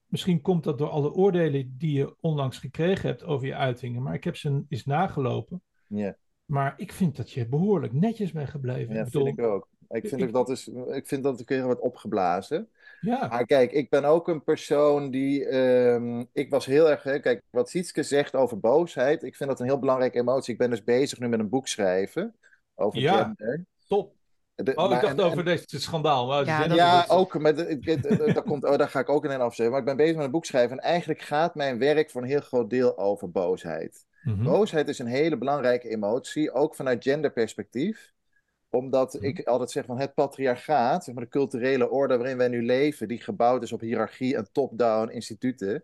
Misschien komt dat door alle oordelen die je onlangs gekregen hebt over je uitingen, maar ik heb ze eens nagelopen. Ja. Maar ik vind dat je behoorlijk netjes bent gebleven. Ja, ik bedoel, vind ik ook. Ik vind, Ik- dat is, ik vind dat een keer wordt opgeblazen. Ja, Maar kijk, ik ben ook een persoon die. ehm, ik was heel erg. Hè, kijk, wat Sietske zegt over boosheid. Ik vind dat een heel belangrijke emotie. Ik ben dus bezig nu met een boek schrijven. Over Ja. gender. top. De- Oh, maar- ik dacht en- over deze schandaal. Maar Ja, dat- Ja, ook. Maar ik- het- het- daar, komt, oh, daar ga ik ook in een afzeggen. Maar ik ben bezig met een boek schrijven. En eigenlijk gaat mijn werk voor een heel groot deel over boosheid. Mhm. Boosheid is een hele belangrijke emotie, ook vanuit genderperspectief. Omdat Mhm. ik altijd zeg van het patriarchaat, zeg maar de culturele orde waarin wij nu leven, die gebouwd is op hiërarchie en top-down instituten,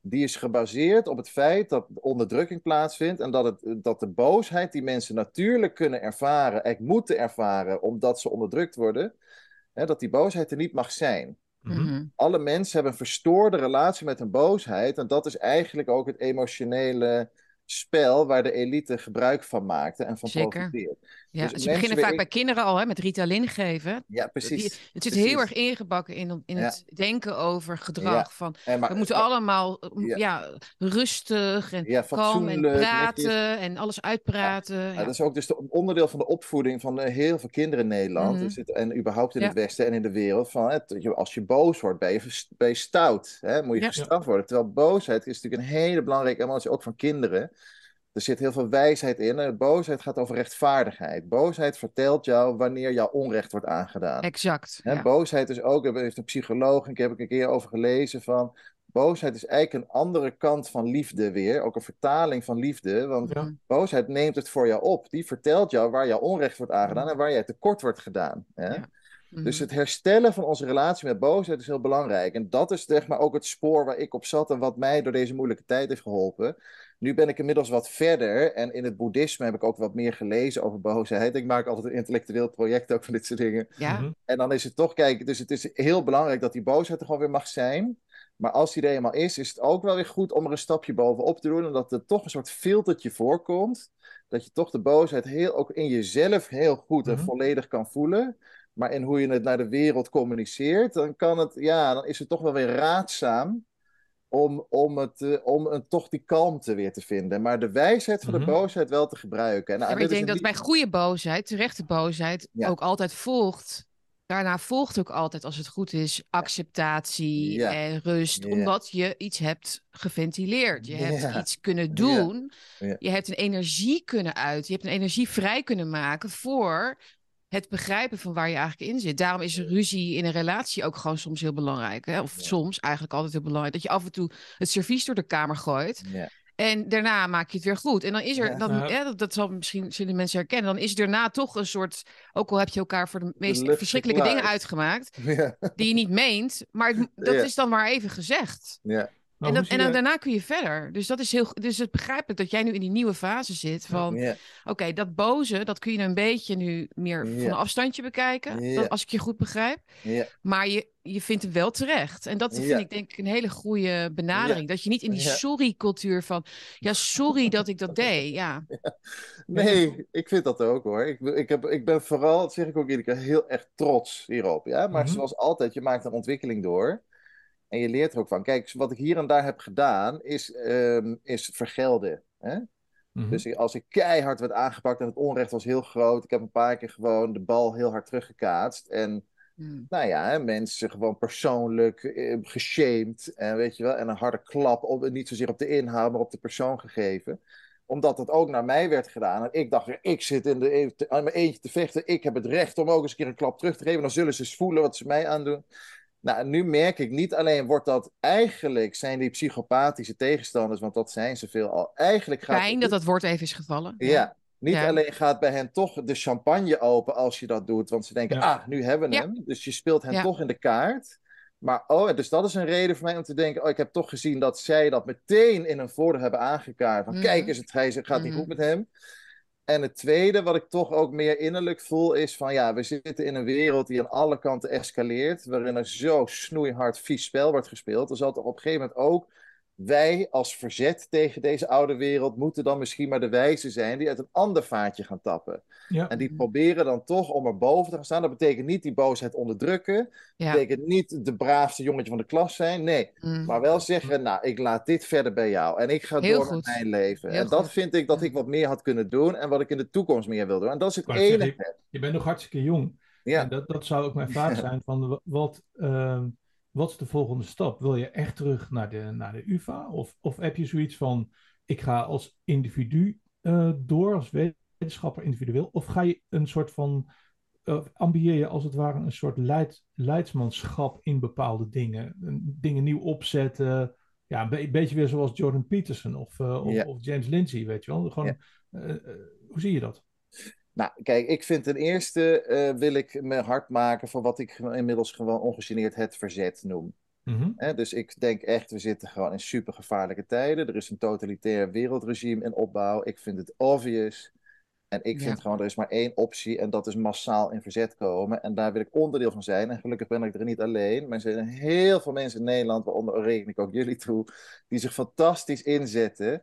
die is gebaseerd op het feit dat onderdrukking plaatsvindt en dat, het, dat de boosheid die mensen natuurlijk kunnen ervaren, eigenlijk moeten ervaren omdat ze onderdrukt worden, hè, dat die boosheid er niet mag zijn Mhm. Mhm. alle mensen hebben een verstoorde relatie met hun boosheid. En dat is eigenlijk ook het emotionele spel waar de elite gebruik van maakte en van Zeker. profiteert. Ja, Dus ze mensen beginnen vaak in- bij kinderen al, hè, met Ritalin geven. Ja, Die, precies. het zit precies. heel erg ingebakken in, in Ja. het denken over gedrag. Ja. Van, maar- we moeten maar- allemaal Ja. rustig en kalm en netjes. praten en alles uitpraten. Dat is ook dus de onderdeel van de opvoeding van eh, heel veel kinderen in Nederland. Mhm. het, en überhaupt in het Westen en in de wereld. Van, hè, als je boos wordt, ben je, ben je stout. Hè? Moet je gestraft worden. Terwijl boosheid is natuurlijk een hele belangrijke emotie, ook van kinderen. Er zit heel veel wijsheid in. En boosheid gaat over rechtvaardigheid. Boosheid vertelt jou wanneer jouw onrecht wordt aangedaan. Exact. Hè, ja. Boosheid is ook, er heeft een psycholoog, ik heb ik een keer over gelezen van. Boosheid is eigenlijk een andere kant van liefde weer. Ook een vertaling van liefde. Want Ja. boosheid neemt het voor jou op. Die vertelt jou waar jouw onrecht wordt aangedaan en waar jij tekort wordt gedaan. Hè? Ja. Dus het herstellen van onze relatie met boosheid is heel belangrijk. En dat is zeg maar ook het spoor waar ik op zat en wat mij door deze moeilijke tijd heeft geholpen. Nu ben ik inmiddels wat verder en in het boeddhisme heb ik ook wat meer gelezen over boosheid. Ik maak altijd een intellectueel project ook van dit soort dingen. ja. Mhm. En dan is het toch, kijk, dus het is heel belangrijk dat die boosheid er gewoon weer mag zijn. Maar als die er eenmaal is, is het ook wel weer goed om er een stapje bovenop te doen. Omdat er toch een soort filtertje voorkomt. Dat je toch de boosheid heel, ook in jezelf heel goed en Mhm. volledig kan voelen. Maar in hoe je het naar de wereld communiceert, dan, kan het, ja, dan is het toch wel weer raadzaam om, om, het, eh, om een, toch die kalmte weer te vinden. Maar de wijsheid van Mhm. de boosheid wel te gebruiken. En, nou, Ja, maar ik denk dat bij goede boosheid, terechte boosheid, Ja. ook altijd volgt. Daarna volgt ook altijd, als het goed is, acceptatie Ja. en rust. Ja. Omdat je iets hebt geventileerd. Je hebt iets kunnen doen. Ja. Je hebt een energie kunnen uit. Je hebt een energie vrij kunnen maken voor het begrijpen van waar je eigenlijk in zit. Daarom is ruzie in een relatie ook gewoon soms heel belangrijk. Hè? Of Ja. soms eigenlijk altijd heel belangrijk. Dat je af en toe het servies door de kamer gooit. Ja. En daarna maak je het weer goed. En dan is er, Ja. dan, Ja. ja, dat, dat zal misschien zullen mensen herkennen. Dan is er daarna toch een soort, ook al heb je elkaar voor de meest verschrikkelijke dingen uitgemaakt, Ja, die je niet meent, maar het- dat Ja. is dan maar even gezegd. ja, En dat, en dan, daarna kun je verder. Dus dat is heel, dus het begrijpelijk dat jij nu in die nieuwe fase zit van, oké, dat boze, dat kun je een beetje nu meer van een afstandje bekijken, dat, als ik je goed begrijp. ja. Maar je, je vindt hem wel terecht. En dat vind ik denk ik een hele goede benadering. Dat je niet in die sorry-cultuur van... Ja, sorry dat ik dat deed. Ja, Nee, ik vind dat ook hoor. Ik, ik, heb, ik ben vooral, dat zeg ik ook iedere keer, heel erg trots hierop. Ja? Maar Mhm. zoals altijd, je maakt een ontwikkeling door. En je leert er ook van. Kijk, wat ik hier en daar heb gedaan, is, ehm, is vergelden. Hè? Mhm. Dus als ik keihard werd aangepakt en het onrecht was heel groot. Ik heb een paar keer gewoon de bal heel hard teruggekaatst. En Hm. nou ja, hè, mensen gewoon persoonlijk eh, geshamed. En weet je wel, en een harde klap, op, niet zozeer op de inhoud, maar op de persoon gegeven. Omdat het ook naar mij werd gedaan. En ik dacht, ik zit in de, aan mijn eentje te vechten. Ik heb het recht om ook eens een keer een klap terug te geven. Dan zullen ze eens voelen wat ze mij aandoen. Nou, nu merk ik niet alleen wordt dat eigenlijk zijn die psychopathische tegenstanders, want dat zijn ze veel al. Eigenlijk gaat Fijn dat dat woord even is gevallen. ja, niet Ja. alleen gaat bij hen toch de champagne open als je dat doet, want ze denken, Ja. ah, nu hebben we Ja. hem. Dus je speelt hen Ja. toch in de kaart. Maar, oh, dus dat is een reden voor mij om te denken, oh, ik heb toch gezien dat zij dat meteen in een voordeel hebben aangekaart. Van, Mhm. kijk eens, het hij- gaat niet Mhm. goed met hem. En het tweede, wat ik toch ook meer innerlijk voel, is van ja, we zitten in een wereld die aan alle kanten escaleert, waarin er zo snoeihard vies spel wordt gespeeld. Er zal toch op een gegeven moment ook wij als verzet tegen deze oude wereld moeten dan misschien maar de wijze zijn die uit een ander vaatje gaan tappen. ja. En die proberen dan toch om er boven te gaan staan. Dat betekent niet die boosheid onderdrukken. Dat Ja. betekent niet de braafste jongetje van de klas zijn. Nee, Hm. maar wel zeggen, nou, ik laat dit verder bij jou. En ik ga Heel door goed. met mijn leven. Heel en dat goed. vind ik dat Ja. ik wat meer had kunnen doen. En wat ik in de toekomst meer wil doen. En dat is het Maar enige. Je bent nog hartstikke jong. Ja. En dat, dat zou ook mijn vraag zijn van wa- wat, ehm, wat is de volgende stap? Wil je echt terug naar de, naar de UvA? Of, of heb je zoiets van, ik ga als individu eh, door, als wetenschapper individueel? Of ga je een soort van, uh, ambieer je als het ware een soort leid, leidsmanschap in bepaalde dingen? Dingen nieuw opzetten? Ja, een be- beetje weer zoals Jordan Peterson of, eh, of, Ja. of James Lindsay, weet je wel? Gewoon, eh, eh, hoe zie je dat? Nou, kijk, ik vind ten eerste eh, wil ik me hard maken voor wat ik inmiddels gewoon ongegeneerd het verzet noem. Mhm. Hè, dus ik denk echt, we zitten gewoon in super gevaarlijke tijden. Er is een totalitair wereldregime in opbouw. Ik vind het obvious. En ik Ja. vind gewoon, er is maar één optie en dat is massaal in verzet komen. En daar wil ik onderdeel van zijn. En gelukkig ben ik er niet alleen. Maar er zijn heel veel mensen in Nederland, waaronder reken ik ook jullie toe, die zich fantastisch inzetten.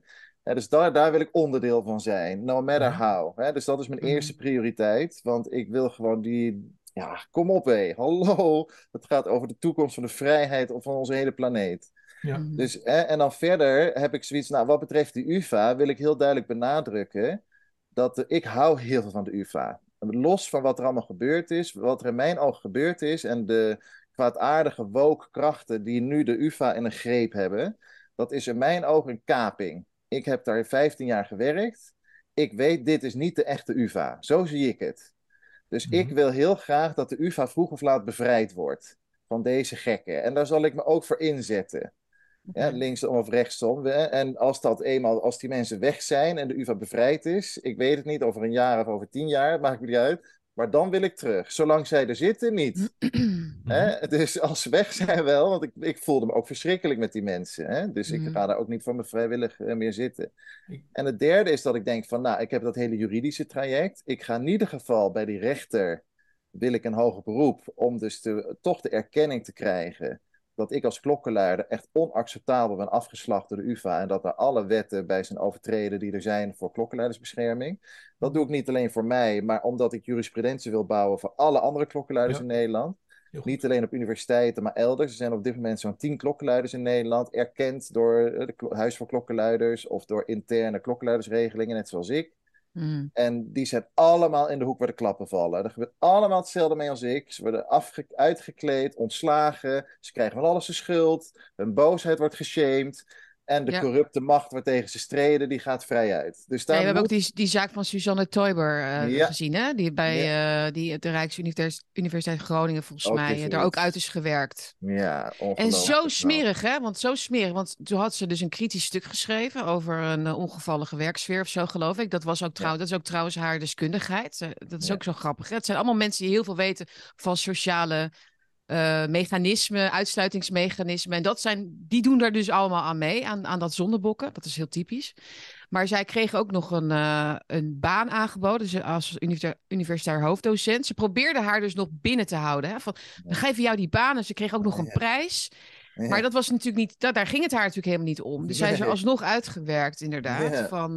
Dus daar, daar wil ik onderdeel van zijn, no matter how. Hè, dus dat is mijn Mhm. eerste prioriteit. Want ik wil gewoon die, ja, kom op hé, hallo. Het gaat over de toekomst van de vrijheid van onze hele planeet. Ja. Hm. Dus, hè, en dan verder heb ik zoiets, nou, wat betreft de UvA wil ik heel duidelijk benadrukken dat ik hou heel veel van de UvA. Los van wat er allemaal gebeurd is, wat er in mijn ogen gebeurd is en de kwaadaardige woke krachten die nu de UvA in een greep hebben, dat is in mijn ogen een kaping. Ik heb daar 15 jaar gewerkt. Ik weet, dit is niet de echte UvA. Zo zie ik het. Dus ik Mhm. wil heel graag dat de UvA vroeg of laat bevrijd wordt van deze gekken. En daar zal ik me ook voor inzetten. Ja, linksom of rechtsom. En als dat eenmaal, als die mensen weg zijn en de UvA bevrijd is, ik weet het niet, over een jaar of over tien jaar, maakt me niet uit. Maar dan wil ik terug. Zolang zij er zitten, niet. Hè? Dus als ze weg zijn wel, want ik, ik voelde me ook verschrikkelijk met die mensen. Hè? Dus ik Mhm. ga daar ook niet van me vrijwillig eh, meer zitten. En het derde is dat ik denk van, nou, ik heb dat hele juridische traject. Ik ga in ieder geval bij die rechter, wil ik een hoger beroep, om dus de, toch de erkenning te krijgen dat ik als klokkenluider echt onacceptabel ben afgeslacht door de UvA en dat er alle wetten bij zijn overtreden die er zijn voor klokkenluidersbescherming. Dat doe ik niet alleen voor mij, maar omdat ik jurisprudentie wil bouwen voor alle andere klokkenluiders Ja. in Nederland. Niet alleen op universiteiten, maar elders. Er zijn op dit moment zo'n tien klokkenluiders in Nederland, erkend door het Huis voor Klokkenluiders of door interne klokkenluidersregelingen, net zoals ik. Mm. En die zijn allemaal in de hoek waar de klappen vallen. Er gebeurt allemaal hetzelfde mee als ik. Ze worden uitgekleed, ontslagen. Ze krijgen van alles de schuld. Hun boosheid wordt geshamed. En de Ja. corrupte macht waar tegen ze streden, die gaat vrij uit. Dus daar we hebben ook die, die zaak van Suzanne Teuber eh, Ja. gezien, hè? Die bij eh, die, de Rijksuniversiteit Groningen volgens Ook mij eh, daar zoiets. ook uit is gewerkt. Ja, En zo wel. smerig, hè? Want zo smerig. Want toen had ze dus een kritisch stuk geschreven over een ongevallige werksfeer of zo, geloof ik. Dat, was ook trouw, dat is ook trouwens haar deskundigheid. Dat is ook zo grappig. Hè? Het zijn allemaal mensen die heel veel weten van sociale eh, mechanismen, uitsluitingsmechanismen. En dat zijn, die doen daar dus allemaal aan mee, aan, aan dat zondebokken. Dat is heel typisch. Maar zij kreeg ook nog een, eh, een baan aangeboden dus als universitair, universitair hoofddocent. Ze probeerde haar dus nog binnen te houden. Hè? Van, we geven jou die baan. En ze kreeg ook nog een prijs. Ja. Maar dat was natuurlijk niet, da- daar ging het haar natuurlijk helemaal niet om. Dus zij is er Nee. alsnog uitgewerkt, inderdaad. Ja. Van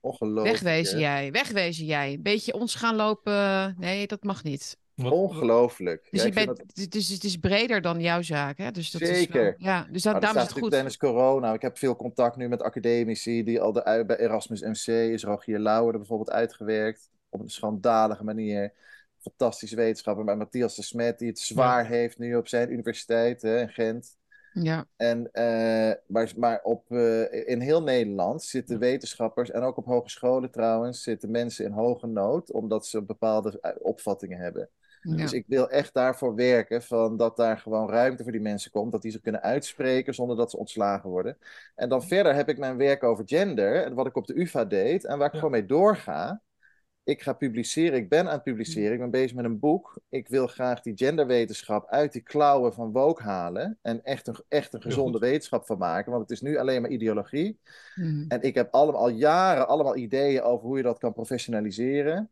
Ongelooflijk. wegwezen hè? jij, wegwezen jij. Een beetje ons gaan lopen. Nee, dat mag niet. Wat- Ongelooflijk. Dus, Ja, bent, het, is, het is breder dan jouw zaak. Hè? Dus dat Is Zeker. wel, ja, dus dat, daarom is het goed. tijdens corona. Ik heb veel contact nu met academici die al de, bij Erasmus MC is Rogier Lauwer er bijvoorbeeld uitgewerkt. Op een schandalige manier. Fantastische wetenschapper. Maar Matthias de Smet die het zwaar heeft nu op zijn universiteit hè, in Gent. Ja, En, eh, maar maar op, eh, in heel Nederland zitten wetenschappers en ook op hogescholen trouwens zitten mensen in hoge nood omdat ze bepaalde eh, opvattingen hebben. ja. Dus ik wil echt daarvoor werken, van dat daar gewoon ruimte voor die mensen komt, dat die zich kunnen uitspreken zonder dat ze ontslagen worden. En dan verder heb ik mijn werk over gender, en wat ik op de UvA deed, en waar ik Ja. gewoon mee doorga. Ik ga publiceren, ik ben aan het publiceren, ik ben bezig met een boek. Ik wil graag die genderwetenschap uit die klauwen van woke halen en echt een, echt een gezonde wetenschap van maken, want het is nu alleen maar ideologie. Mhm. En ik heb allemaal, al jaren allemaal ideeën over hoe je dat kan professionaliseren.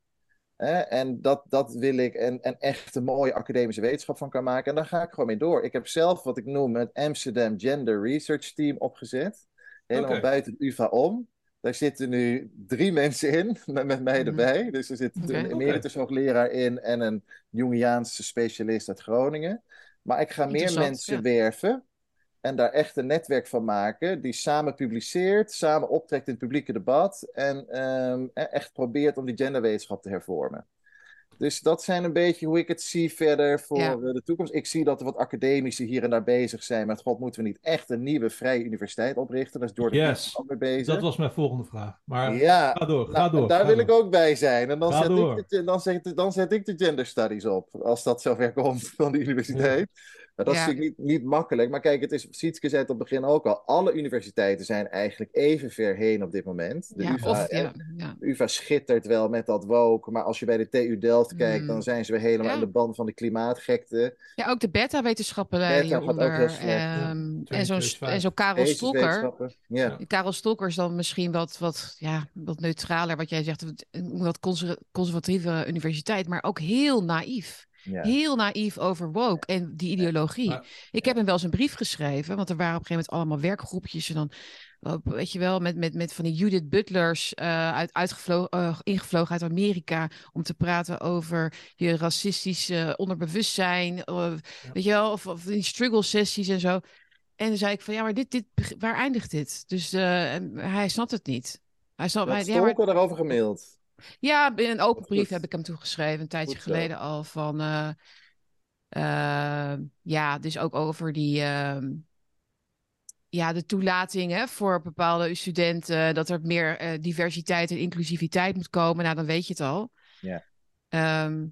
Hè? En dat, dat wil ik en, en echt een mooie academische wetenschap van kan maken. En daar ga ik gewoon mee door. Ik heb zelf wat ik noem het Amsterdam Gender Research Team opgezet. Helemaal Oké. buiten de UvA om. Daar zitten nu drie mensen in, met, met mij Mhm. erbij. Dus er zit een emeritus hoogleraar in en een Jungiaanse specialist uit Groningen. Maar ik ga meer mensen ja. werven en daar echt een netwerk van maken die samen publiceert, samen optrekt in het publieke debat en ehm, e- echt probeert om die genderwetenschap te hervormen. Dus dat zijn een beetje hoe ik het zie verder voor Ja. eh, de toekomst. Ik zie dat er wat academici hier en daar bezig zijn. Met god, moeten we niet echt een nieuwe vrije universiteit oprichten? Daar is Jordan Yes. Ook mee bezig. Dat was mijn volgende vraag. Maar ja, ga door, ga nou, door. daar ga wil door. ik ook bij zijn. En dan zet, ik de, dan, zet, dan zet ik de gender studies op. Als dat zover komt van de universiteit. Maar dat Ja. is natuurlijk niet, niet makkelijk. Maar kijk, het is, Sietske zei het op het begin ook al. Alle universiteiten zijn eigenlijk even ver heen op dit moment. De ja, UvA, of, hè, ja, ja. de UvA schittert wel met dat woke. Maar als je bij de TU Delft kijkt, Mm. dan zijn ze weer helemaal Ja. in de band van de klimaatgekte. ja, ook de beta-wetenschappen eh, Beta gaat ook hieronder. slecht, ehm, en zo'n 2005. en zo Karel Stokker. Karel Stokker is dan misschien wat, wat, ja, wat neutraler, wat jij zegt, een wat conser- conservatieve universiteit, maar ook heel naïef. Ja. Heel naïef over woke en die ideologie. Maar- ik heb hem wel eens een brief geschreven, want er waren op een gegeven moment allemaal werkgroepjes. En dan, eh, weet je wel, met, met, met van die Judith Butlers uh, uit, uitgevlogen, uh, ingevlogen uit Amerika. om te praten over je racistische onderbewustzijn. Uh, Ja. Weet je wel, of, of die struggle sessies en zo. En dan zei ik van ja, maar dit, dit, waar eindigt dit? Dus hij snapt het niet. Hij snapt, Dat hij, ja, maar... daarover gemaild. Ja, in een open brief heb ik hem toegeschreven, een tijdje geleden al. Van uh, uh, ja, dus ook over die uh, ja, de toelating hè, voor bepaalde studenten, dat er meer eh, diversiteit en inclusiviteit moet komen. Nou, dan weet je het al. Ja. Ehm,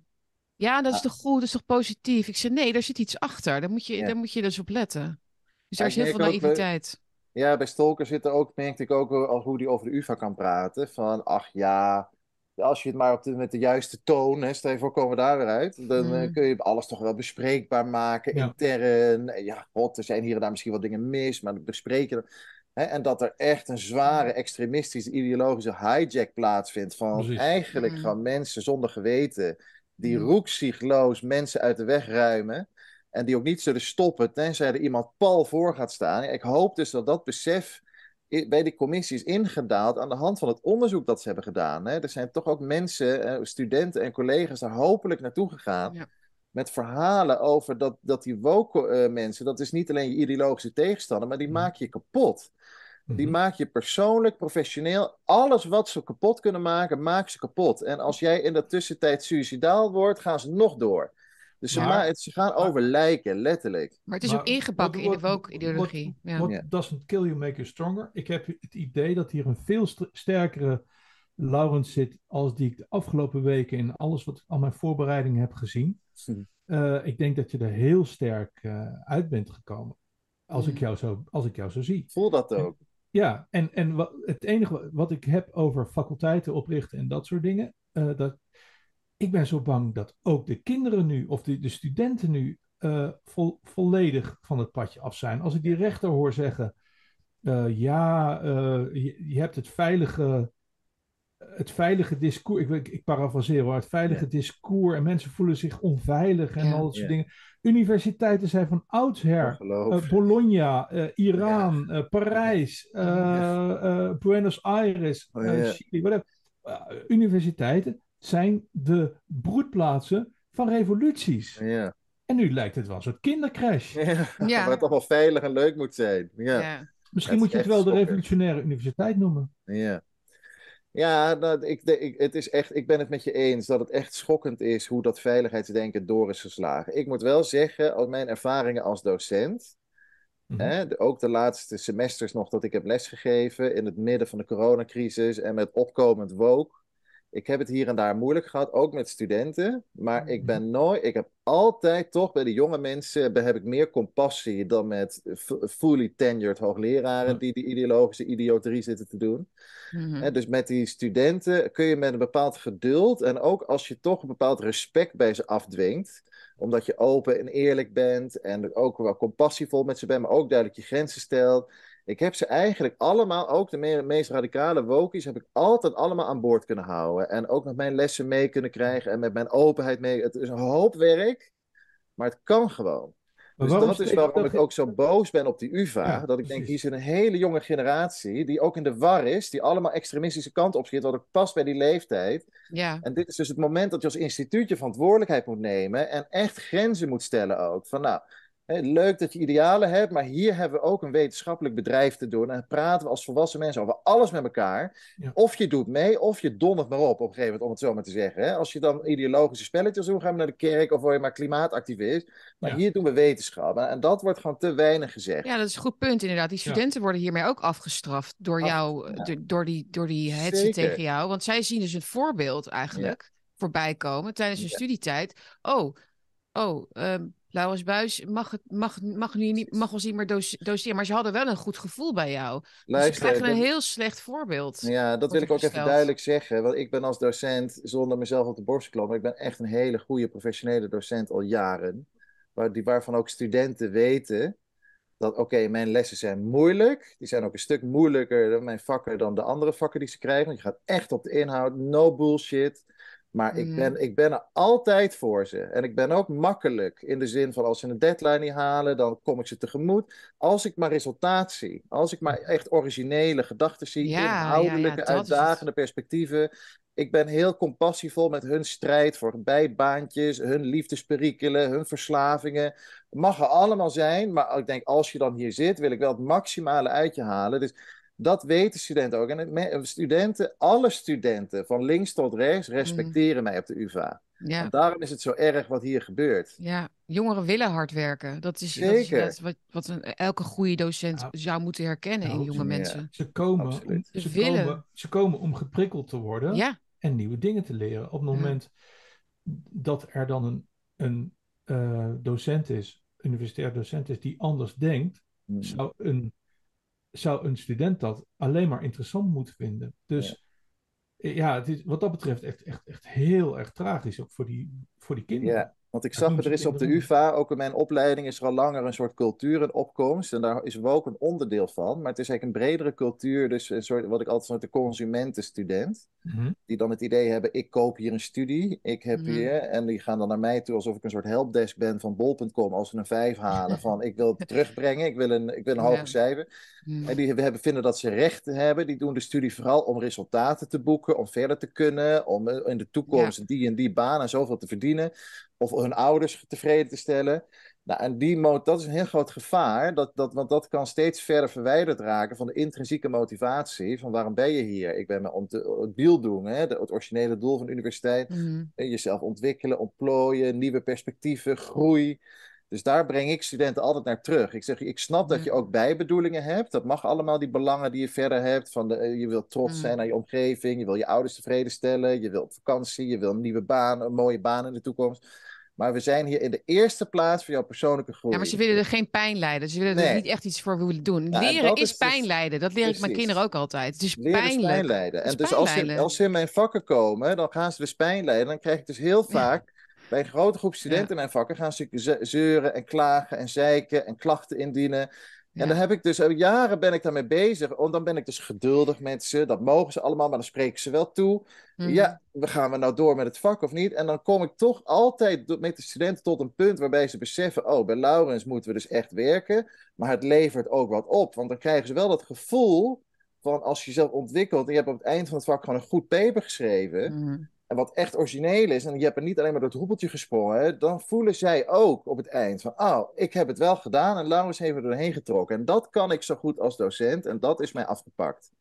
ja, dat is Ah. toch goed, dat is toch positief? Ik zei, nee, daar zit iets achter. Daar moet je, Ja. daar moet je dus op letten. Dus daar is heel veel naïviteit. Ja, bij Stolker zit er ook, merkte ik ook al hoe die over de UvA kan praten. Van, ach ja, als je het maar op de, met de juiste toon, hè, stel je voor, komen we daar weer uit. Dan eh, Mm. kun je alles toch wel bespreekbaar maken, Ja. intern. Ja, god, er zijn hier en daar misschien wat dingen mis, maar dat bespreken. Hè, en dat er echt een zware extremistische ideologische hijack plaatsvindt van Precies. eigenlijk Mm. gewoon mensen zonder geweten, die Mm. roekzichtloos mensen uit de weg ruimen. En die ook niet zullen stoppen tenzij er iemand pal voor gaat staan. Ik hoop dus dat dat besef bij die commissie is ingedaald aan de hand van het onderzoek dat ze hebben gedaan. Hè. Er zijn toch ook mensen, studenten en collega's daar hopelijk naartoe gegaan. Ja. Met verhalen over dat, dat die woke eh, mensen, dat is niet alleen je ideologische tegenstander, maar die Mhm. maak je kapot. Die Mhm. maak je persoonlijk, professioneel. Alles wat ze kapot kunnen maken, maak ze kapot. En als jij in de tussentijd suicidaal wordt, gaan ze nog door. Dus ze, ma- gaan over lijken, letterlijk. Maar het is Maar ook ingebakken wat- in de woke-ideologie. Ja. What doesn't kill you make you stronger. Ik heb het idee dat hier een veel st- sterkere Laurens zit als die ik de afgelopen weken in alles wat ik al mijn voorbereidingen heb gezien. Hm. Eh, ik denk dat je er heel sterk eh, uit bent gekomen. Als, ik Mm. jou zo, als ik jou zo zie. Voel dat ook. Ja, en, en wat, het enige wa- wat ik heb over faculteiten oprichten en dat soort dingen, eh, dat, ik ben zo bang dat ook de kinderen nu, of de, de studenten nu, eh, vol, volledig van het padje af zijn. Als ik die rechter hoor zeggen, eh, ja, eh, je, je hebt het veilige, het veilige discours, ik, ik, ik parafraseer hoor, het veilige discours en mensen voelen zich onveilig en Ja. al dat soort Ja. dingen. Universiteiten zijn van oudsher eh, Bologna, eh, Iran, eh, Parijs, eh, eh, Buenos Aires, Oh, ja. Chili, whatever. Universiteiten zijn de broedplaatsen van revoluties. ja. En nu lijkt het wel een soort kindercrash. Ja. Ja. Waar het toch wel veilig en leuk moet zijn. Ja. Ja. Misschien moet je het wel de revolutionaire universiteit noemen. Ja, ja nou, ik, de- ik, het is echt, ik ben het met je eens dat het echt schokkend is hoe dat veiligheidsdenken door is geslagen. Ik moet wel zeggen, uit mijn ervaringen als docent, Mhm. hè, de- ook de laatste semesters nog dat ik heb lesgegeven in het midden van de coronacrisis en met opkomend woke. Ik heb het hier en daar moeilijk gehad, ook met studenten. Maar ik ben nooit, ik heb altijd toch bij de jonge mensen heb ik meer compassie dan met fully tenured hoogleraren die die ideologische idioterie zitten te doen. Mhm. Dus met die studenten kun je met een bepaald geduld en ook als je toch een bepaald respect bij ze afdwingt, omdat je open en eerlijk bent en ook wel compassievol met ze bent, maar ook duidelijk je grenzen stelt. Ik heb ze eigenlijk allemaal, ook de me- meest radicale wokies, heb ik altijd allemaal aan boord kunnen houden. En ook met mijn lessen mee kunnen krijgen en met mijn openheid mee. Het is een hoop werk, maar het kan gewoon. Maar Dus dat is waarom ik ook zo boos ben op die UvA. Ja, dat ik denk, hier zit een hele jonge generatie die ook in de war is, die allemaal extremistische kant op schiet, wat ook past bij die leeftijd. ja. En dit is dus het moment dat je als instituut je verantwoordelijkheid moet nemen en echt grenzen moet stellen ook. Van nou, leuk dat je idealen hebt, maar hier hebben we ook een wetenschappelijk bedrijf te doen. En praten we als volwassen mensen over alles met elkaar. Ja. Of je doet mee, of je dondert maar op, op een gegeven moment, om het zo maar te zeggen. Hè. Als je dan ideologische spelletjes doet, gaan we naar de kerk of word je maar klimaatactivist. Maar Ja. hier doen we wetenschap. En dat wordt gewoon te weinig gezegd. Ja, dat is een goed punt inderdaad. Die Ja. studenten worden hiermee ook afgestraft door Af- jou, ja. door, die, door die hetze tegen jou. Want zij zien dus een voorbeeld eigenlijk voorbij komen tijdens hun Ja. studietijd. Oh, oh, ehm Laurens Buis mag, het, mag, mag, nu niet, mag ons niet meer doceren, maar ze hadden wel een goed gevoel bij jou. Dus ze krijgen een heel slecht voorbeeld. Ja, dat wil ik ook even duidelijk zeggen. Want ik ben als docent, zonder mezelf op de borst te kloppen, ik ben echt een hele goede professionele docent al jaren. Waar, die, waarvan ook studenten weten dat, oké, mijn lessen zijn moeilijk. Die zijn ook een stuk moeilijker dan mijn vakken dan de andere vakken die ze krijgen. Want je gaat echt op de inhoud, no bullshit. Maar ik, Mhm. ben, ik ben er altijd voor ze. En ik ben ook makkelijk in de zin van als ze een deadline niet halen, dan kom ik ze tegemoet. Als ik maar resultaat zie, als ik maar echt originele gedachten zie, Ja, inhoudelijke, ja, uitdagende perspectieven. Ik ben heel compassievol met hun strijd voor bijbaantjes, hun liefdesperikelen, hun verslavingen. Mag er allemaal zijn, maar ik denk als je dan hier zit, wil ik wel het maximale uit je halen. Dus dat weten studenten ook. En studenten, alle studenten, van links tot rechts, respecteren mij op de UvA. Ja. En daarom is het zo erg wat hier gebeurt. Ja, jongeren willen hard werken. Dat is, dat is wat, wat, wat een, elke goede docent Ja. zou moeten herkennen in Nou, jonge ja. mensen. Ze komen, om, ze, Ze willen. komen, ze komen om geprikkeld te worden Ja, en nieuwe dingen te leren. Op het Ja. moment dat er dan een, een eh, docent is, universitair docent is, die anders denkt, Hmm. zou een, zou een student dat alleen maar interessant moeten vinden. Dus ja, het is wat dat betreft echt, echt, echt heel erg tragisch, ook voor die, voor die kinderen. Ja, want ik zag er is op de. UvA, ook in mijn opleiding, is er al langer een soort cultuur in opkomst. En daar is ook een onderdeel van. Maar het is eigenlijk een bredere cultuur, dus een soort, wat ik altijd soort de consumentenstudent. Mhm. Die dan het idee hebben, ik koop hier een studie, ik heb Mhm. hier... En die gaan dan naar mij toe alsof ik een soort helpdesk ben van bol.com als ze een 5 halen. Van ik wil het terugbrengen, ik wil een, ik wil een hoger Ja. cijfer. Hm. En die hebben, vinden dat ze rechten hebben. Die doen de studie vooral om resultaten te boeken, om verder te kunnen, om eh, in de toekomst die en die baan en zoveel te verdienen. Of hun ouders tevreden te stellen. Nou, en die dat is een heel groot gevaar, dat, dat, want dat kan steeds verder verwijderd raken van de intrinsieke motivatie. Van waarom ben je hier? Ik ben me om te, het doel doen, hè, het originele doel van de universiteit. Eh, Jezelf ontwikkelen, ontplooien, nieuwe perspectieven, groei. Dus daar breng ik studenten altijd naar terug. Ik zeg, ik snap dat je ook bijbedoelingen hebt. Dat mag allemaal, die belangen die je verder hebt. Van de, eh, je wilt trots Mm. zijn naar je omgeving. Je wil je ouders tevreden stellen. Je wil op vakantie. Je wil een nieuwe baan, een mooie baan in de toekomst. Maar we zijn hier in de eerste plaats voor jouw persoonlijke groei. Ja, maar ze willen er geen pijn lijden. Ze willen er Nee. niet echt iets voor willen doen. En Leren is, dus- pijn lijden. Dat leer ik mijn kinderen ook altijd. Is Leren pijn lijden. Het En dus als ze, als ze in mijn vakken komen, dan gaan ze dus pijn lijden. Dan krijg ik dus heel vaak, bij een grote groep studenten in mijn vakken, gaan ze- zeuren en klagen en zeiken en klachten indienen. Ja. En dan heb ik dus, al jaren ben ik daarmee bezig. Want dan ben ik dus geduldig met ze. Dat mogen ze allemaal, maar dan spreek ik ze wel toe. Mhm. Ja, we gaan we nou door met het vak of niet? En dan kom ik toch altijd met de studenten tot een punt waarbij ze beseffen: oh, bij Laurens moeten we dus echt werken. Maar het levert ook wat op. Want dan krijgen ze wel dat gevoel van als je jezelf ontwikkelt en je hebt op het eind van het vak gewoon een goed paper geschreven. Mhm. En wat echt origineel is, en je hebt er niet alleen maar door het hoepeltje gesprongen, dan voelen zij ook op het eind van, oh, ik heb het wel gedaan en Laurens heeft er doorheen getrokken. En dat kan ik zo goed als docent en dat is mij afgepakt.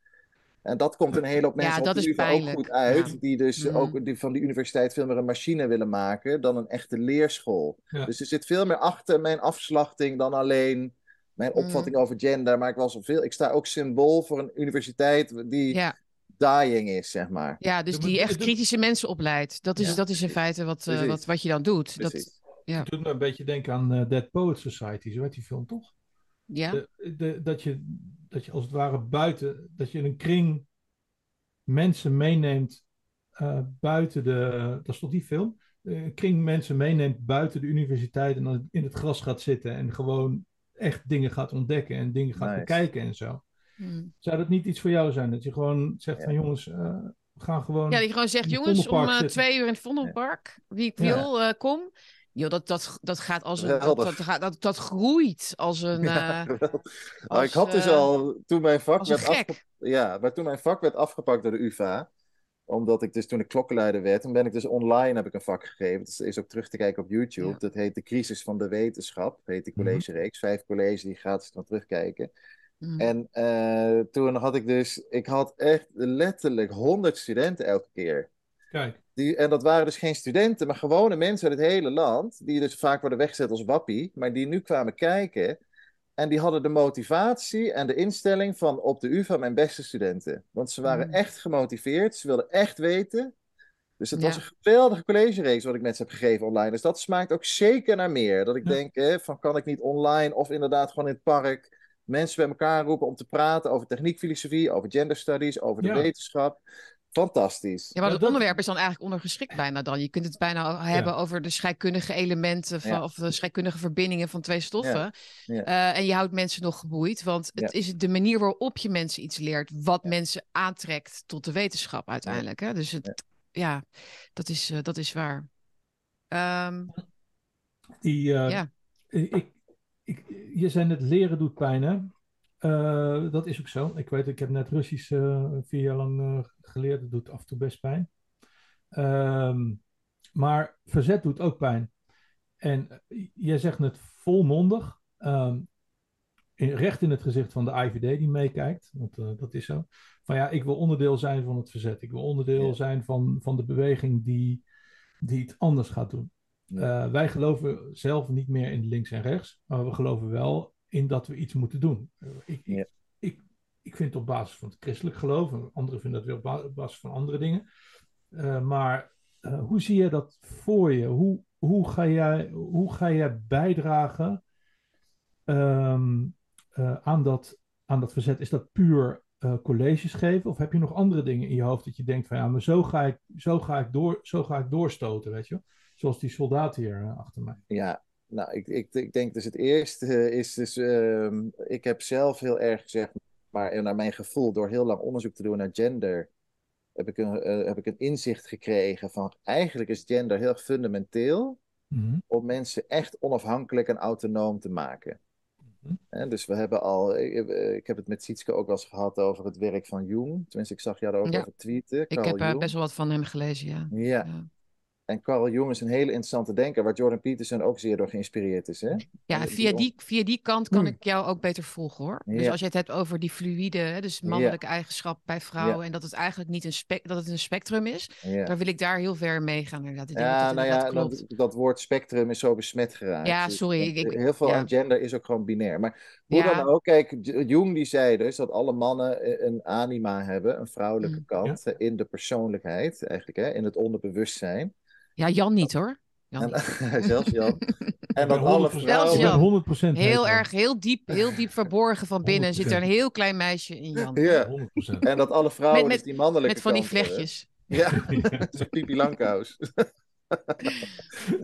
En dat komt een hele hoop Ja, mensen op dat de ook goed uit, Ja. die dus Mhm. ook die van die universiteit veel meer een machine willen maken dan een echte leerschool. Ja. Dus er zit veel meer achter mijn afslachting dan alleen mijn Mhm. opvatting over gender, maar ik, was veel, ik sta ook symbool voor een universiteit die Ja. Dying is, zeg maar. ja, dus die echt kritische mensen opleidt. Dat is, Ja. dat is in feite wat, eh, wat, wat je dan doet. Dat. Ja. Het doet me een beetje denken aan eh, Dead Poets Society, zo heet die film toch? ja. De, de- dat, je, dat je als het ware buiten, dat je een kring mensen meeneemt eh, buiten de, dat is toch die film? Eh, Een kring mensen meeneemt buiten de universiteit en dan in het gras gaat zitten en gewoon echt dingen gaat ontdekken en dingen gaat Nice. bekijken en zo. Hm. Zou dat niet iets voor jou zijn? Dat je gewoon zegt Ja. van jongens, eh, we gaan gewoon... Ja, die gewoon zegt, jongens, om eh, twee uur in het Vondelpark, wie ik wil, eh, kom. Joh, dat, dat, dat gaat als een, dat, dat, gaat- dat, dat groeit als een, Ja, als, ik had dus al, toen mijn vak werd afge- gek. ja, maar toen mijn vak werd afgepakt door de UvA, omdat ik dus toen ik klokkenluider werd, toen ben ik dus online heb ik een vak gegeven. Dat is ook terug te kijken op YouTube. Ja. Dat heet De Crisis van de Wetenschap, heet die Mhm. collegereeks. Vijf colleges die je gratis kan terugkijken. Hm. En eh, toen had ik dus, ik had echt letterlijk honderd studenten elke keer. Kijk, Die, en dat waren dus geen studenten, maar gewone mensen uit het hele land. Die dus vaak worden weggezet als wappie. Maar die nu kwamen kijken. En die hadden de motivatie en de instelling van op de UvA mijn beste studenten. Want ze waren Mm. echt gemotiveerd. Ze wilden echt weten. Dus het Ja. was een geweldige collegereeks wat ik net heb gegeven online. Dus dat smaakt ook zeker naar meer. Dat ik Ja. denk, hè, van kan ik niet online of inderdaad gewoon in het park mensen bij elkaar roepen om te praten over techniekfilosofie, over gender studies, over de Ja. wetenschap. Fantastisch. Ja, maar Ja, het dat- onderwerp is dan eigenlijk ondergeschikt bijna dan. Je kunt het bijna hebben over de scheikundige elementen van, Ja. of de scheikundige verbindingen van twee stoffen. Ja. Eh, en je houdt mensen nog geboeid, want het Ja. is de manier waarop je mensen iets leert, wat Ja. mensen aantrekt tot de wetenschap uiteindelijk. Hè? Dus het, ja. dat, is, eh, dat is waar. Ehm, die, eh, ja. ik, ik, je zei net leren doet pijn, hè? Eh, dat is ook zo. Ik weet, ik heb net Russisch eh, vier jaar lang eh, geleerd. Dat doet af en toe best pijn. Ehm, maar verzet doet ook pijn. En jij zegt het volmondig. ehm, in, recht in het gezicht van de IVD die meekijkt. Want dat is zo. Van ja, ik wil onderdeel zijn van het verzet. Ik wil onderdeel Ja. zijn van, van de beweging die, die het anders gaat doen. Eh, wij geloven zelf niet meer in links en rechts, maar we geloven wel in dat we iets moeten doen. Eh, ik, ik, Ja. ik, ik vind het op basis van het christelijk geloof, en anderen vinden dat weer op ba- op basis van andere dingen. Eh, maar hoe zie je dat voor je? Hoe, hoe, ga, jij, hoe ga jij bijdragen ehm, eh, aan, dat, aan dat verzet? Is dat puur colleges geven? Of heb je nog andere dingen in je hoofd dat je denkt van ja, maar zo ga ik, zo ga ik, door, zo ga ik doorstoten, weet je? Zoals die soldaat hier achter mij. Ja, nou, ik, ik, ik denk dus het eerste eh, is dus, ehm, ik heb zelf heel erg gezegd, maar eh, naar mijn gevoel, door heel lang onderzoek te doen naar gender, heb ik een, eh, heb ik een inzicht gekregen van eigenlijk is gender heel erg fundamenteel Mhm. om mensen echt onafhankelijk en autonoom te maken. Mhm. Hè, dus we hebben al, ik, ik heb het met Sietske ook wel eens gehad over het werk van Jung. Tenminste, ik zag jou daarover Ja. over tweeten. Ik heb Jung. best wel wat van hem gelezen, ja. Ja, Ja, en Carl Jung is een hele interessante denker, waar Jordan Peterson ook zeer door geïnspireerd is. Hè? ja via, die, via die kant kan Hmm. ik jou ook beter volgen hoor. Dus Ja. als je het hebt over die fluïde, hè, dus mannelijke eigenschap bij vrouwen, en dat het eigenlijk niet een, spec dat het een spectrum is, Ja. dan wil ik daar heel ver mee gaan. Inderdaad. Ik denk dat Ja, dat nou ja, klopt. dat, dat woord spectrum is zo besmet geraakt. Ja, Dus, sorry, ik- ik- heel veel ja. aan gender is ook gewoon binair. Maar hoe Ja. dan ook, kijk, Jung die zei dus dat alle mannen eh, een anima hebben, een vrouwelijke Mm. kant, eh, in de persoonlijkheid eigenlijk, hè, in het onderbewustzijn. Ja, Jan niet hoor. Jan En, niet. zelfs Jan. En dat alle 100%, Zelfs ik ben Jan. 100% Heel erg, heel diep, heel diep verborgen van binnen zit er een 100%. heel klein meisje in Jan. Ja, 100%. en dat alle vrouwen Met- dus die mannelijke Met van die kant hebben. vlechtjes. Ja, zo'n Pipi Langkous.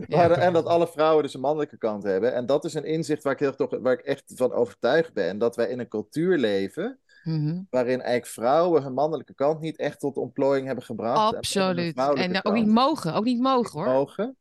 Maar, en dat alle vrouwen dus een mannelijke kant hebben. En dat is een inzicht waar ik, heel, toch, waar ik echt van overtuigd ben. Dat wij in een cultuur leven Mhm. waarin eigenlijk vrouwen hun mannelijke kant niet echt tot ontplooiing hebben gebracht. Absoluut. En ook niet mogen. Ook niet mogen hoor. mogen.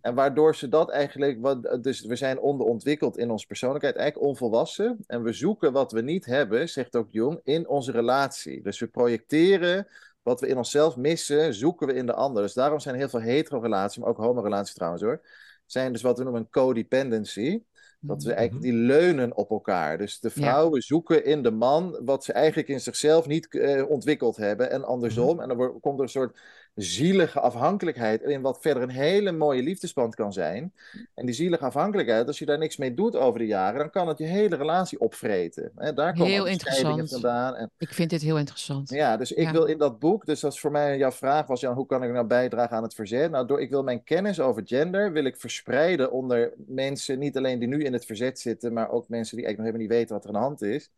En waardoor ze dat eigenlijk, wat, dus we zijn onderontwikkeld in onze persoonlijkheid, eigenlijk onvolwassen. En we zoeken wat we niet hebben, zegt ook Jong, in onze relatie. Dus we projecteren wat we in onszelf missen, zoeken we in de ander. Dus daarom zijn heel veel hetero-relaties, maar ook homo-relaties trouwens hoor, zijn dus wat we noemen een codependency. Dat we eigenlijk die leunen op elkaar. Dus de Ja. vrouwen zoeken in de man wat ze eigenlijk in zichzelf niet eh, ontwikkeld hebben en andersom. En dan wordt- komt er een soort zielige afhankelijkheid in wat verder een hele mooie liefdesband kan zijn. En die zielige afhankelijkheid, als je daar niks mee doet over de jaren, dan kan het je hele relatie opvreten. Daar komen Heel interessant. vandaan. En Ik vind dit heel interessant. ja, dus ik Ja. wil in dat boek, dus als voor mij jouw vraag was, Jan, hoe kan ik nou bijdragen aan het verzet? Nou, door, ik wil mijn kennis over gender, wil ik verspreiden onder mensen, niet alleen die nu in het verzet zitten, maar ook mensen die eigenlijk nog helemaal niet weten wat er aan de hand is.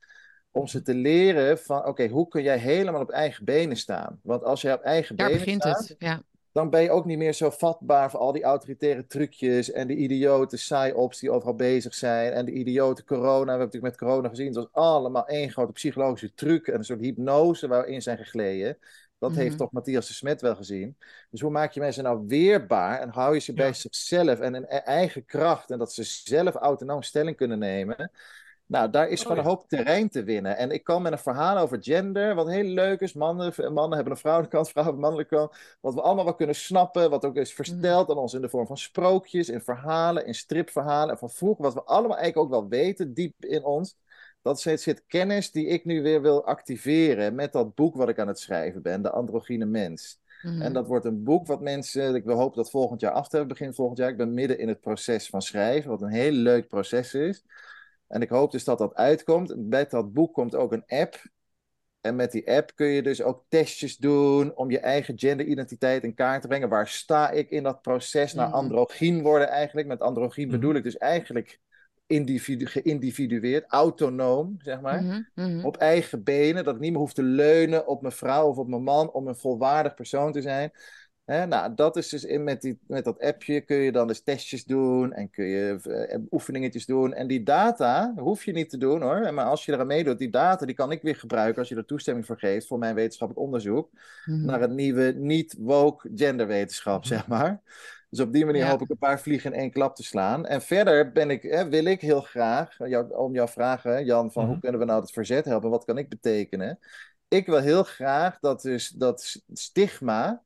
Om ze te leren van, oké, hoe kun jij helemaal op eigen benen staan? Want als jij op eigen Daar benen begint staat, het. Ja. dan ben je ook niet meer zo vatbaar voor al die autoritaire trucjes en de idiote psyops die overal bezig zijn en de idiote corona. We hebben natuurlijk met corona gezien, het was allemaal één grote psychologische truc en een soort hypnose waar we in zijn gegleden. Dat Mhm. heeft toch Matthias de Smet wel gezien. Dus hoe maak je mensen nou weerbaar en hou je ze bij zichzelf en in e- eigen kracht en dat ze zelf autonoom stelling kunnen nemen? Nou, daar is Oh, gewoon ja. een hoop terrein te winnen. En ik kan met een verhaal over gender, wat heel leuk is. Mannen, mannen hebben een vrouwelijke kant, vrouwen hebben een mannelijke kant. Wat we allemaal wel kunnen snappen. Wat ook is verteld aan ons in de vorm van sprookjes, in verhalen, in stripverhalen. En van vroeger, wat we allemaal eigenlijk ook wel weten, diep in ons. Dat zit, zit kennis die ik nu weer wil activeren met dat boek wat ik aan het schrijven ben, De Androgyne Mens. Mhm. En dat wordt een boek wat mensen, ik hopen dat volgend jaar af te hebben, begin volgend jaar. Ik ben midden in het proces van schrijven, wat een heel leuk proces is. En ik hoop dus dat dat uitkomt. Met dat boek komt ook een app. En met die app kun je dus ook testjes doen om je eigen genderidentiteit in kaart te brengen. Waar sta ik in dat proces naar Mhm. androgyn worden eigenlijk? Met androgyn Mhm. bedoel ik dus eigenlijk individu geïndividueerd, autonoom, zeg maar Mhm, op eigen benen. Dat ik niet meer hoef te leunen op mijn vrouw of op mijn man om een volwaardig persoon te zijn. Nou, dat is dus in met, die, met dat appje kun je dan dus testjes doen en kun je eh, oefeningetjes doen. En die data hoef je niet te doen hoor. Maar als je eraan meedoet, die data die kan ik weer gebruiken als je er toestemming voor geeft voor mijn wetenschappelijk onderzoek. Mhm. Naar een nieuwe niet-woke genderwetenschap, zeg maar. Dus op die manier Ja. hoop ik een paar vliegen in één klap te slaan. En verder ben ik, hè, wil ik heel graag, jou, om jouw vragen, Jan, van Mhm. hoe kunnen we nou het verzet helpen? Wat kan ik betekenen? Ik wil heel graag dat dus dat stigma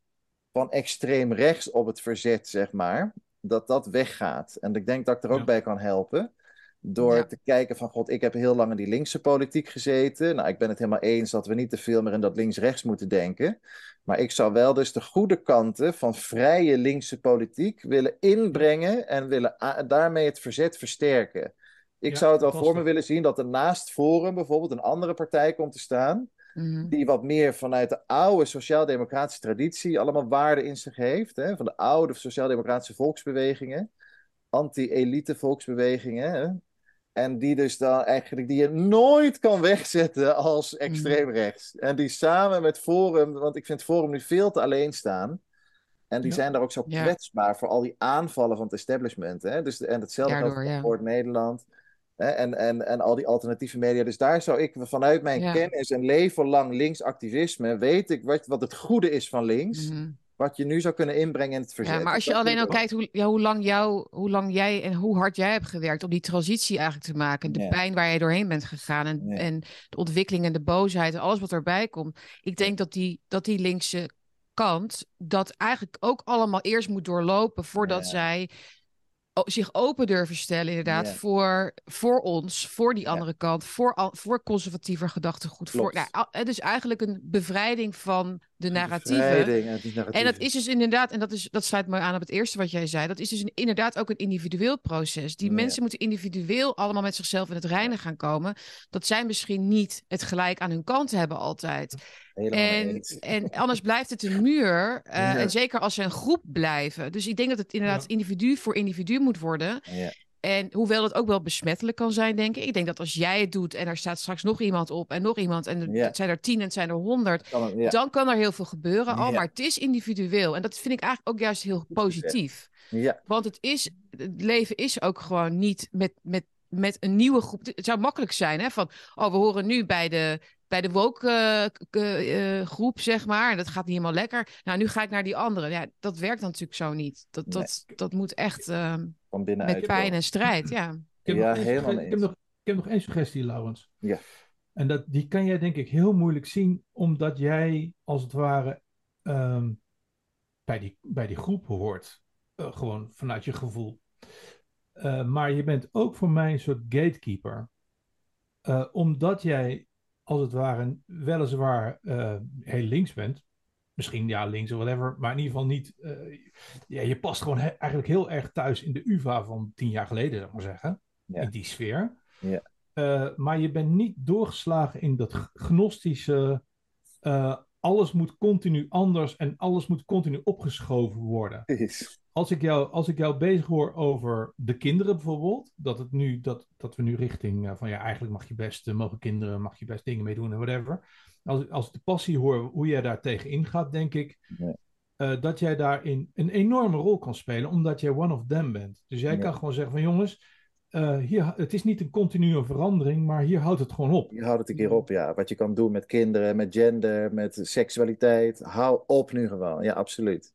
van extreem rechts op het verzet, zeg maar, dat dat weggaat. En ik denk dat ik er ook Ja. bij kan helpen. Door Ja. te kijken van, god, ik heb heel lang in die linkse politiek gezeten. Nou, ik ben het helemaal eens dat we niet te veel meer in dat links-rechts moeten denken. Maar ik zou wel dus de goede kanten van vrije linkse politiek willen inbrengen en willen daarmee het verzet versterken. Ik Ja, zou het wel voor me willen zien dat er naast Forum bijvoorbeeld een andere partij komt te staan Mhm. die wat meer vanuit de oude sociaal-democratische traditie allemaal waarden in zich heeft. Hè? Van de oude sociaal-democratische volksbewegingen, anti-elite volksbewegingen. Hè? En die dus dan eigenlijk die je nooit kan wegzetten als extreem rechts. En die samen met Forum, want ik vind Forum nu veel te alleen staan. En die Ja. zijn daar ook zo Ja. kwetsbaar voor al die aanvallen van het establishment. Hè? Dus, en hetzelfde geldt Daardoor, voor ja. Nederland. Hè? En, en, en al die alternatieve media. Dus daar zou ik vanuit mijn Ja. kennis en leven lang linksactivisme, weet ik wat, wat het goede is van links. Mhm. Wat je nu zou kunnen inbrengen in het verzet. Ja, maar als je alleen al kijkt hoe, ja, hoe, lang jou, hoe lang jij en hoe hard jij hebt gewerkt om die transitie eigenlijk te maken. De Ja. pijn waar je doorheen bent gegaan en, en de ontwikkeling en de boosheid en alles wat erbij komt. Ik denk dat die, dat die linkse kant dat eigenlijk ook allemaal eerst moet doorlopen voordat Ja. zij zich open durven stellen inderdaad voor, voor ons, voor die andere kant, voor, al- voor conservatiever gedachtegoed. Voor, Klopt. nou, het is eigenlijk een bevrijding van de narratieven. En dat is dus inderdaad, en dat, is, dat sluit mooi aan op het eerste wat jij zei. Dat is dus een, inderdaad ook een individueel proces. Die Ja. mensen moeten individueel allemaal met zichzelf in het reinen gaan komen. Dat zij misschien niet het gelijk aan hun kant hebben altijd. Helemaal En, eens. en anders blijft het een muur. eh, Ja. En zeker als ze een groep blijven. Dus ik denk dat het inderdaad Ja. individu voor individu moet worden. En hoewel het ook wel besmettelijk kan zijn, denk ik. Ik denk dat als jij het doet en er staat straks nog iemand op en nog iemand. En het zijn er tien en het zijn er honderd. Dan kan er heel veel gebeuren al, Ja. maar het is individueel. En dat vind ik eigenlijk ook juist heel positief. Want het, is, het leven is ook gewoon niet met, met, met een nieuwe groep. Het zou makkelijk zijn, hè? Van, oh, we horen nu bij de, bij de woke eh, k- eh, groep, zeg maar. En dat gaat niet helemaal lekker. Nou, nu ga ik naar die andere. Ja, dat werkt natuurlijk zo niet. Dat, dat, dat moet echt eh, van binnenuit. met pijn en strijd, ja. Ik heb, Ja, nog, één helemaal ik, heb nog, ik heb nog één suggestie, Laurens. Ja. En dat, die kan jij denk ik heel moeilijk zien, omdat jij als het ware ehm, bij, die, bij die groep hoort. Eh, gewoon vanuit je gevoel. Eh, maar je bent ook voor mij een soort gatekeeper. Eh, omdat jij als het ware weliswaar eh, heel links bent. Misschien ja, links of whatever. Maar in ieder geval niet. eh, ja, je past gewoon he- eigenlijk heel erg thuis in de UVA van tien jaar geleden, zeg maar zeggen. Ja. In die sfeer. Ja. Eh, maar je bent niet doorgeslagen in dat gnostische. eh, alles moet continu anders en alles moet continu opgeschoven worden. Als ik jou, als ik jou bezig hoor over de kinderen bijvoorbeeld, dat, het nu, dat, dat we nu richting van ja, eigenlijk mag je best, mogen kinderen, mag je best dingen mee doen en whatever. Als, als ik de passie hoor hoe jij daar tegen ingaat, denk ik Ja. eh, dat jij daarin een enorme rol kan spelen, omdat jij one of them bent. Dus jij Ja. kan gewoon zeggen van jongens, eh, hier, het is niet een continue verandering, maar hier houdt het gewoon op. Je houdt het een keer op, ja. Wat je kan doen met kinderen, met gender, met seksualiteit. Hou op nu gewoon. Ja, absoluut.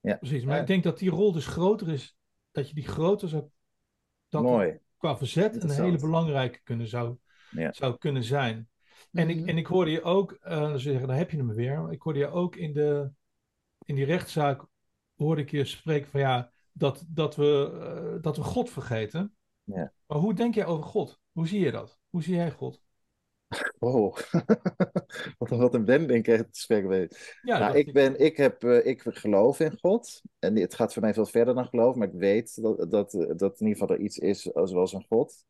Precies, maar Ja. ik denk dat die rol dus groter is, dat je die groter zou, dat Mooi. qua verzet een hele belangrijke kunnen zou, Ja. zou kunnen zijn. En, ik, Mhm. en ik hoorde je ook, eh je zeggen, dan heb je hem weer. Ik hoorde je ook in, de, in die rechtszaak, hoorde ik je spreken van ja, dat, dat, we, eh, dat we God vergeten. Ja. Maar hoe denk jij over God? Hoe zie je dat? Hoe zie jij God? Wow. wat, een, wat een wending kreeg het gesprek. Ja, nou, ik, ben, ik, heb, eh, ik geloof in God. En het gaat voor mij veel verder dan geloof. Maar ik weet dat, dat, dat in ieder geval er iets is als- zoals een God.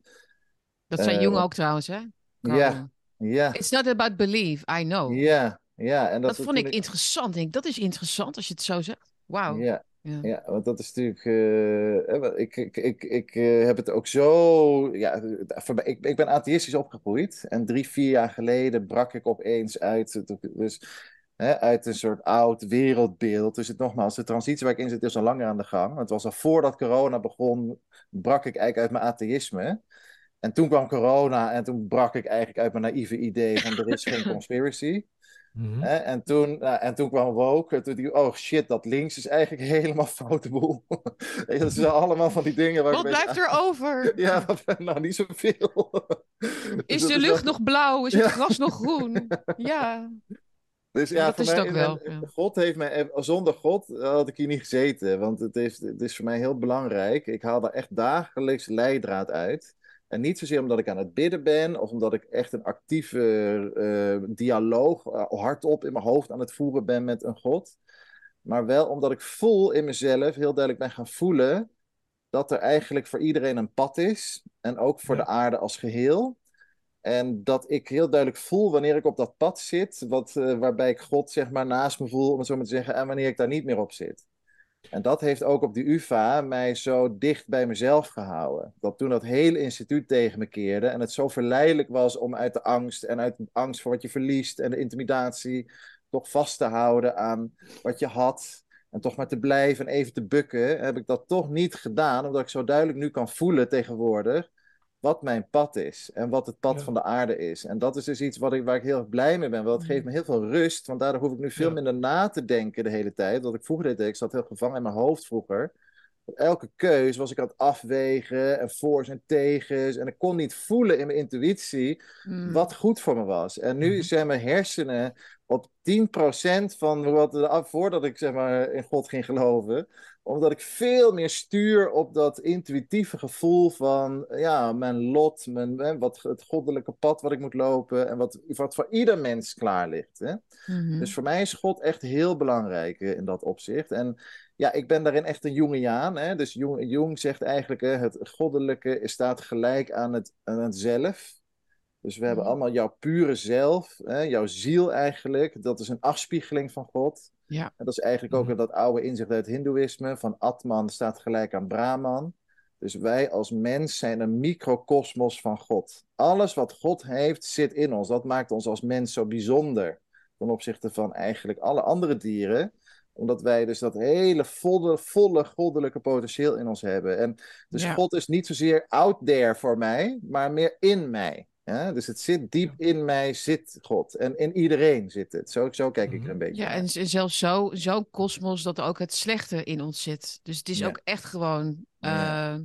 Dat zijn wat- ook trouwens, hè? Ja, Ja, It's not about belief, I know. ja, ja. En dat dat, vond ik interessant. Ik denk, dat is interessant als je het zo zegt. Wauw. Ja, Ja. Ja, want dat is natuurlijk. eh, eh, ik ik, ik, ik eh, heb het ook zo. Ja, ik, ik ben atheïstisch opgegroeid. En drie, vier jaar geleden brak ik opeens uit. Dus, hè, uit een soort oud wereldbeeld. Dus het, nogmaals, de transitie waar ik in zit is al langer aan de gang. Het was al voordat corona begon, brak ik eigenlijk uit mijn atheïsme. En toen kwam corona en toen brak ik eigenlijk uit mijn naïeve idee van er is geen conspiracy. Mhm. En, toen, nou, en toen kwam woke. En toen dacht ik, oh shit, dat links is eigenlijk helemaal foute boel. dat zijn allemaal van die dingen waar Wat ik blijft er over? Ja, wat, nou niet zoveel. Dus Is dat de lucht nog blauw? Is het Ja. gras nog groen? Ja. Dus ja, dat is mij, ook wel. God heeft mij, eh, zonder God had ik hier niet gezeten. Want het is, het is voor mij heel belangrijk. Ik haal daar echt dagelijks leidraad uit. En niet zozeer omdat ik aan het bidden ben of omdat ik echt een actieve eh, dialoog uh, hardop in mijn hoofd aan het voeren ben met een God. Maar wel omdat ik voel in mezelf, heel duidelijk ben gaan voelen, dat er eigenlijk voor iedereen een pad is. En ook voor Ja. de aarde als geheel. En dat ik heel duidelijk voel wanneer ik op dat pad zit, wat, eh, waarbij ik God zeg maar naast me voel, om het zo maar te zeggen, en wanneer ik daar niet meer op zit. En dat heeft ook op de UvA mij zo dicht bij mezelf gehouden. Dat toen dat hele instituut tegen me keerde en het zo verleidelijk was om uit de angst en uit de angst voor wat je verliest en de intimidatie toch vast te houden aan wat je had en toch maar te blijven en even te bukken, heb ik dat toch niet gedaan, omdat ik zo duidelijk nu kan voelen tegenwoordig wat mijn pad is en wat het pad Ja. van de aarde is. En dat is dus iets wat ik, waar ik heel erg blij mee ben, want het geeft me heel veel rust, want daardoor hoef ik nu veel Ja. minder na te denken de hele tijd. Wat ik vroeger deed, ik zat heel gevangen in mijn hoofd vroeger. Elke keus was ik aan het afwegen en voor's en tegens. En ik kon niet voelen in mijn intuïtie Mm. wat goed voor me was. En nu Mhm. zijn mijn hersenen op 10% van wat er voordat ik zeg maar in God ging geloven. Omdat ik veel meer stuur op dat intuïtieve gevoel van ja, mijn lot, mijn, wat, het goddelijke pad wat ik moet lopen. En wat, wat voor ieder mens klaar ligt. Hè? Mhm. Dus voor mij is God echt heel belangrijk eh, in dat opzicht. En ja, ik ben daarin echt een Jungiaan. Hè? Dus Jung, Jung zegt eigenlijk, hè, het goddelijke staat gelijk aan het, aan het zelf. Dus we hebben allemaal jouw pure zelf, hè, jouw ziel eigenlijk. Dat is een afspiegeling van God. Ja. En dat is eigenlijk ook Mhm. dat oude inzicht uit het Hindoeïsme, van Atman staat gelijk aan Brahman. Dus wij als mens zijn een microcosmos van God. Alles wat God heeft zit in ons. Dat maakt ons als mens zo bijzonder ten opzichte van eigenlijk alle andere dieren omdat wij dus dat hele volle, volle goddelijke potentieel in ons hebben. En dus Ja. God is niet zozeer out there voor mij, maar meer in mij. Ja? Dus het zit diep in mij, zit God. En in iedereen zit het. Zo, zo kijk ik er een beetje Ja, naar. en, zelfs zo, zo'n kosmos dat ook het slechte in ons zit. Dus het is Ja. ook echt gewoon Ja. eh,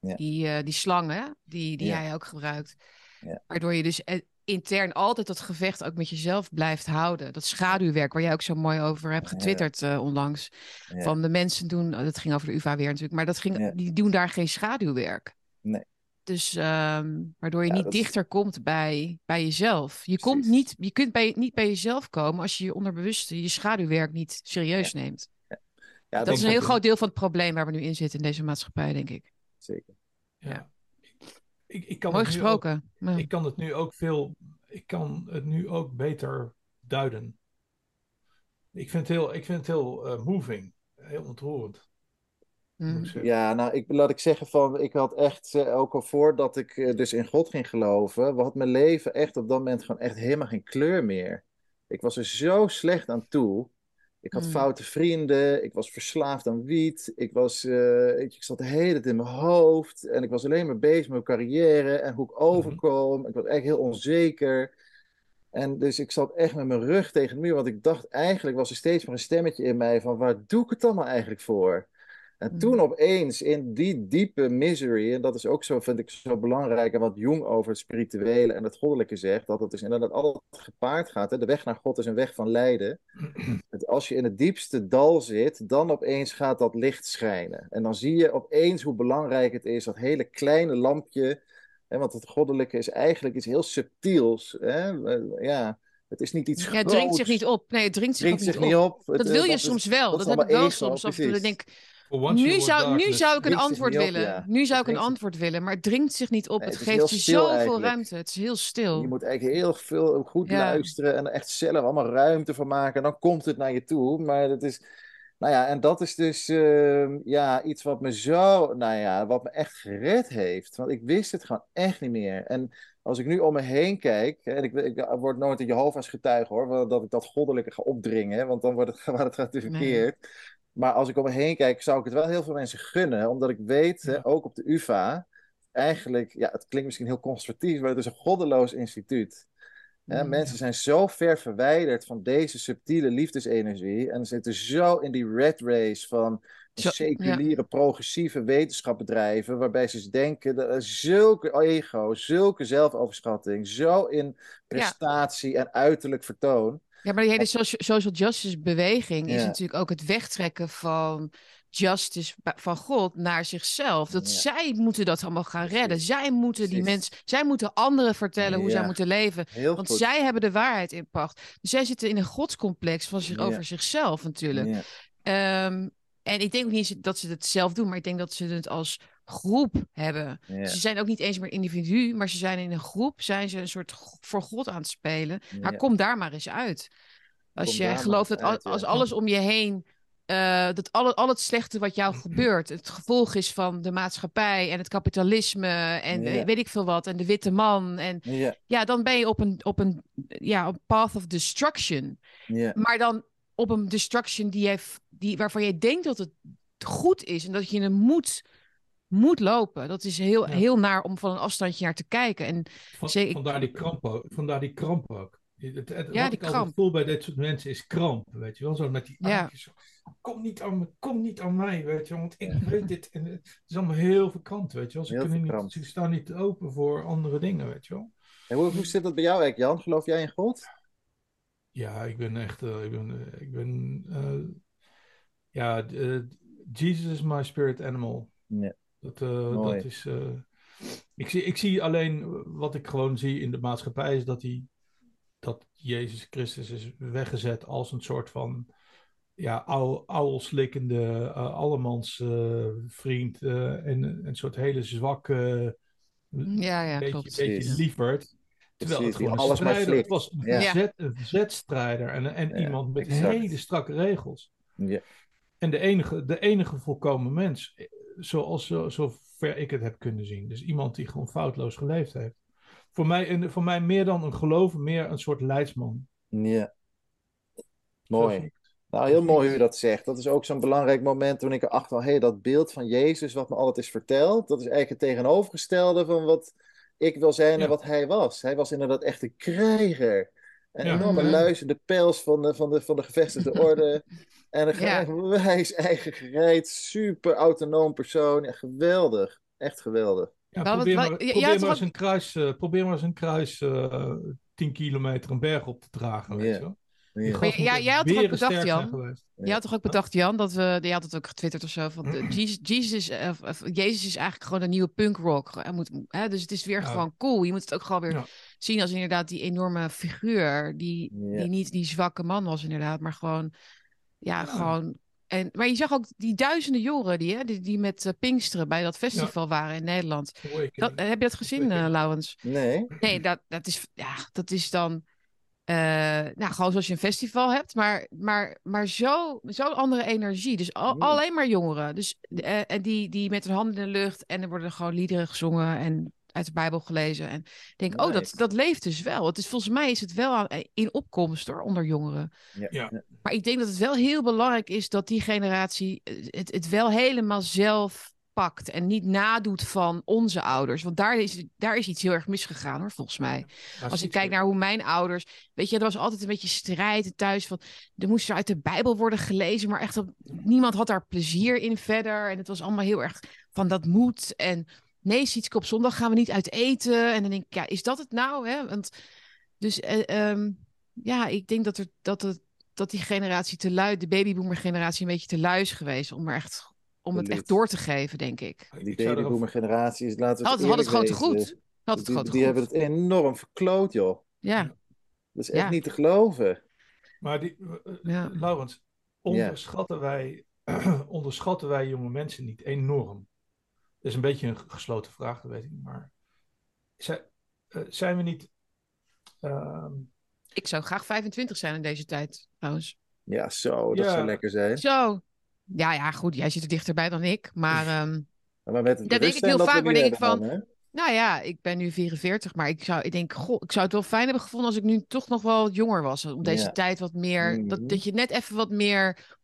Ja. die, eh, die slang, hè? Die, die Ja. jij ook gebruikt. Ja. Waardoor je dus eh, intern altijd dat gevecht ook met jezelf blijft houden. Dat schaduwwerk waar jij ook zo mooi over hebt Ja. getwitterd eh, onlangs. Ja. Van de mensen doen, oh, dat ging over de UvA weer natuurlijk, maar dat ging, Ja. die doen daar geen schaduwwerk. Nee. Dus ehm, waardoor je Ja, niet dat dichter komt bij, bij jezelf. Je, komt niet, je kunt bij, niet bij jezelf komen als je je onderbewuste, je schaduwwerk niet serieus neemt. Ja, Dat is een heel groot deel van het probleem waar we nu in zitten in deze maatschappij, denk ik. Zeker. Ja. Ik, ik kan Mooi het nu gesproken. Ook, ik kan het nu ook veel, ik kan het nu ook beter duiden. Ik vind het heel, ik vind het heel eh, moving, heel ontroerend. Mm. Zeggen. Ja, nou, ik, laat ik zeggen van, ik had echt, eh, ook al voordat ik eh, dus in God ging geloven, had mijn leven echt op dat moment gewoon echt helemaal geen kleur meer. Ik was er zo slecht aan toe. Ik had Mm. foute vrienden, ik was verslaafd aan wiet, ik, was, eh, ik zat de hele tijd in mijn hoofd en ik was alleen maar bezig met mijn carrière en hoe ik overkom. Ik was echt heel onzeker. En dus ik zat echt met mijn rug tegen de muur, want ik dacht eigenlijk was er steeds maar een stemmetje in mij van waar doe ik het allemaal eigenlijk voor? En Mm. toen opeens in die diepe misery, en dat is ook zo, vind ik zo belangrijk, en wat Jung over het spirituele en het goddelijke zegt, dat het dus inderdaad altijd gepaard gaat. Hè? De weg naar God is een weg van lijden. Als je in het diepste dal zit, dan opeens gaat dat licht schijnen. En dan zie je opeens hoe belangrijk het is, dat hele kleine lampje. Hè? Want het goddelijke is eigenlijk iets heel subtiels. Hè? Eh, Ja, het is niet iets Ja, het dringt zich niet op. Nee, het dringt zich Dringt ook zich niet op. Dat eh, wil je is- soms wel. dat heb ik wel ego, soms. Of dan precies. denk ik, nu zou, nu zou ik een antwoord op, willen. ja. Nu zou ik een antwoord willen, maar het dringt zich niet op. Nee, het geeft je zoveel eigenlijk. ruimte. Het is heel stil. Je moet eigenlijk heel veel goed Ja. luisteren en er echt zelf allemaal ruimte van maken. En dan komt het naar je toe. Maar dat is, nou ja, en dat is dus ehm, ja, iets wat me zo, nou ja, wat me echt gered heeft. Want ik wist het gewoon echt niet meer. En als ik nu om me heen kijk, hè, en ik, ik word nooit een Jehovah's getuige hoor, want dat ik dat goddelijke ga opdringen, want dan wordt het, wordt het gaat het Nee. verkeerd. Maar als ik om me heen kijk, zou ik het wel heel veel mensen gunnen, omdat ik weet, hè, ook op de UvA, eigenlijk, ja, het klinkt misschien heel conservatief, maar het is een goddeloos instituut. Hè, Mm. mensen zijn zo ver verwijderd van deze subtiele liefdesenergie en zitten zo in die red race van Zo- seculiere, progressieve wetenschapbedrijven, waarbij ze denken dat er zulke ego, zulke zelfoverschatting, zo in prestatie en uiterlijk vertoon. Ja, maar die hele socia- social justice beweging is natuurlijk ook het wegtrekken van justice van God naar zichzelf. Dat Ja. zij moeten dat allemaal gaan redden. Precies. Zij moeten die mensen, zij moeten anderen vertellen hoe zij moeten leven. Heel Want goed. zij hebben de waarheid in pacht. Dus zij zitten in een godscomplex van zich, Ja. over zichzelf natuurlijk. Ehm, en ik denk ook niet dat ze het zelf doen, maar ik denk dat ze het als groep hebben. Ja. Ze zijn ook niet eens meer individu, maar ze zijn in een groep, zijn ze een soort voor God aan het spelen. Maar kom daar maar eens uit. Als Kom jij maar gelooft dat al- uit, als alles om je heen, eh, dat alle, al het slechte wat jou gebeurt, het gevolg is van de maatschappij en het kapitalisme en weet ik veel wat, en de witte man. En Ja. ja, dan ben je op een, op een, ja, op path of destruction. Ja. Maar dan op een destruction die jij, die, waarvan je denkt dat het goed is en dat je hem moet, moet lopen. Dat is heel, Ja. heel naar om van een afstandje naar te kijken. En Van, Zeker- vandaar, die kramp ook, vandaar die kramp ook. Het, het, Ja, wat die kramp. voel bij dit soort mensen is kramp, weet je wel. Zo met die Ja. zo, Kom niet aan me, kom niet aan mij, weet je wel. Want ik weet dit. En het is allemaal heel verkrampt, weet je wel. Ze, Heel kunnen niet, ze staan niet open voor andere dingen, weet je wel. En hoe, hoe zit dat bij jou eigenlijk, Jan? Geloof jij in God? Ja, ik ben echt, eh, ik ben, eh, ik ben, eh, ja, Jesus is my spirit animal. Ja. Dat, eh, dat is, eh, ik, zie, ik zie alleen, eh, wat ik gewoon zie in de maatschappij, is dat, die, dat Jezus Christus is weggezet als een soort van, ja, ouw, ouwelslikkende, uh, allemans eh, vriend eh, en een soort hele zwakke, ja, ja, beetje, klopt. beetje lieferd. Terwijl Precies, het gewoon alles maar strijder, het was een, Ja. verzet, een verzetstrijder en, en Ja, iemand met exact. hele strakke regels. Ja. En de enige, de enige volkomen mens, eh, zoals zo, zover ik het heb kunnen zien. Dus iemand die gewoon foutloos geleefd heeft. Voor mij, een, voor mij meer dan een geloven, meer een soort leidsman. Ja. Mooi. Nou, heel mooi hoe je dat zegt. Dat is ook zo'n belangrijk moment toen ik erachter hé, hey, dat beeld van Jezus wat me altijd is verteld, dat is eigenlijk het tegenovergestelde van wat ik wil zijn en Ja. wat hij was. Hij was inderdaad echt een krijger. Een Ja. enorme luister, pels van de, van de, van de gevestigde orde. En een Ja. wijs, eigen gereid, super autonoom persoon. Ja, geweldig. Echt geweldig. Ja, probeer wat- maar, ja, ja, probeer eens een kruis, eh, probeer maar eens een kruis eh 10 kilometer een berg op te dragen. Weet Ja. je Ja. Maar ja, jij had toch ook bedacht, Jan? Je had toch ook bedacht, Jan, dat we, je had het ook getwitterd of zo, van de, Jesus, Jesus, of- of Jezus is eigenlijk gewoon een nieuwe punk rock. Hij moet, hè, dus het is weer Ja. gewoon cool. Je moet het ook gewoon weer Ja. zien als inderdaad die enorme figuur, die, Ja. die niet die zwakke man was inderdaad, maar gewoon, ja, gewoon. En, maar je zag ook die duizenden jongeren die, hè, die, die met eh, Pinksteren bij dat festival waren in Nederland. Dat, heb je dat gezien, uh, Laurens? Nee. Nee, dat, dat, is, ja, dat is dan. eh, nou, gewoon zoals je een festival hebt, maar, maar, maar zo- zo'n andere energie. Dus al- Mm. alleen maar jongeren. Dus, eh, en die, die met hun handen in de lucht en er worden gewoon liederen gezongen en uit de Bijbel gelezen. En denk, oh, dat, dat leeft dus wel. Het is, volgens mij is het wel aan, in opkomst hoor, onder jongeren. Ja. Maar ik denk dat het wel heel belangrijk is dat die generatie eh, het, het wel helemaal zelf pakt en niet nadoet van onze ouders. Want daar is, daar is iets heel erg misgegaan hoor, volgens mij. Als ik kijk naar hoe mijn ouders. Weet je, er was altijd een beetje strijd thuis. Van, er moest er uit de Bijbel worden gelezen. Maar echt, op- niemand had daar plezier in verder. En het was allemaal heel erg van dat moet. En nee, Sietske, op zondag gaan we niet uit eten. En dan denk ik, ja, is dat het nou? Hè? Want, dus eh, ehm, ja, ik denk dat, er, dat, het, dat die generatie te lui, de babyboomer generatie, een beetje te lui is geweest. Om, er echt, om het echt door te geven, denk ik. Die babyboomer generatie is, laten we Had, het had het gewoon te goed. Had het Die, gewoon te die goed. hebben het enorm verkloot, joh. Ja, Dat is echt Ja. niet te geloven. Maar die, eh, Ja. Laurens, onderschatten, wij, onderschatten wij jonge mensen niet enorm? Is een beetje een gesloten vraag, dat weet ik niet. Maar zijn, eh, zijn we niet. ehm, ik zou graag 25 zijn in deze tijd, trouwens. Ja, zo, dat Ja. zou lekker zijn. Zo. Ja, ja, goed. Jij zit er dichterbij dan ik. Maar ehm, Maar met het Dat denk ik heel vaak, maar denk ik hè? nou ja, ik ben nu 44. Maar ik zou, ik denk, goh, ik zou het wel fijn hebben gevonden als ik nu toch nog wel wat jonger was. Om deze Ja. tijd wat meer, Mhm. dat, dat je net even wat meer,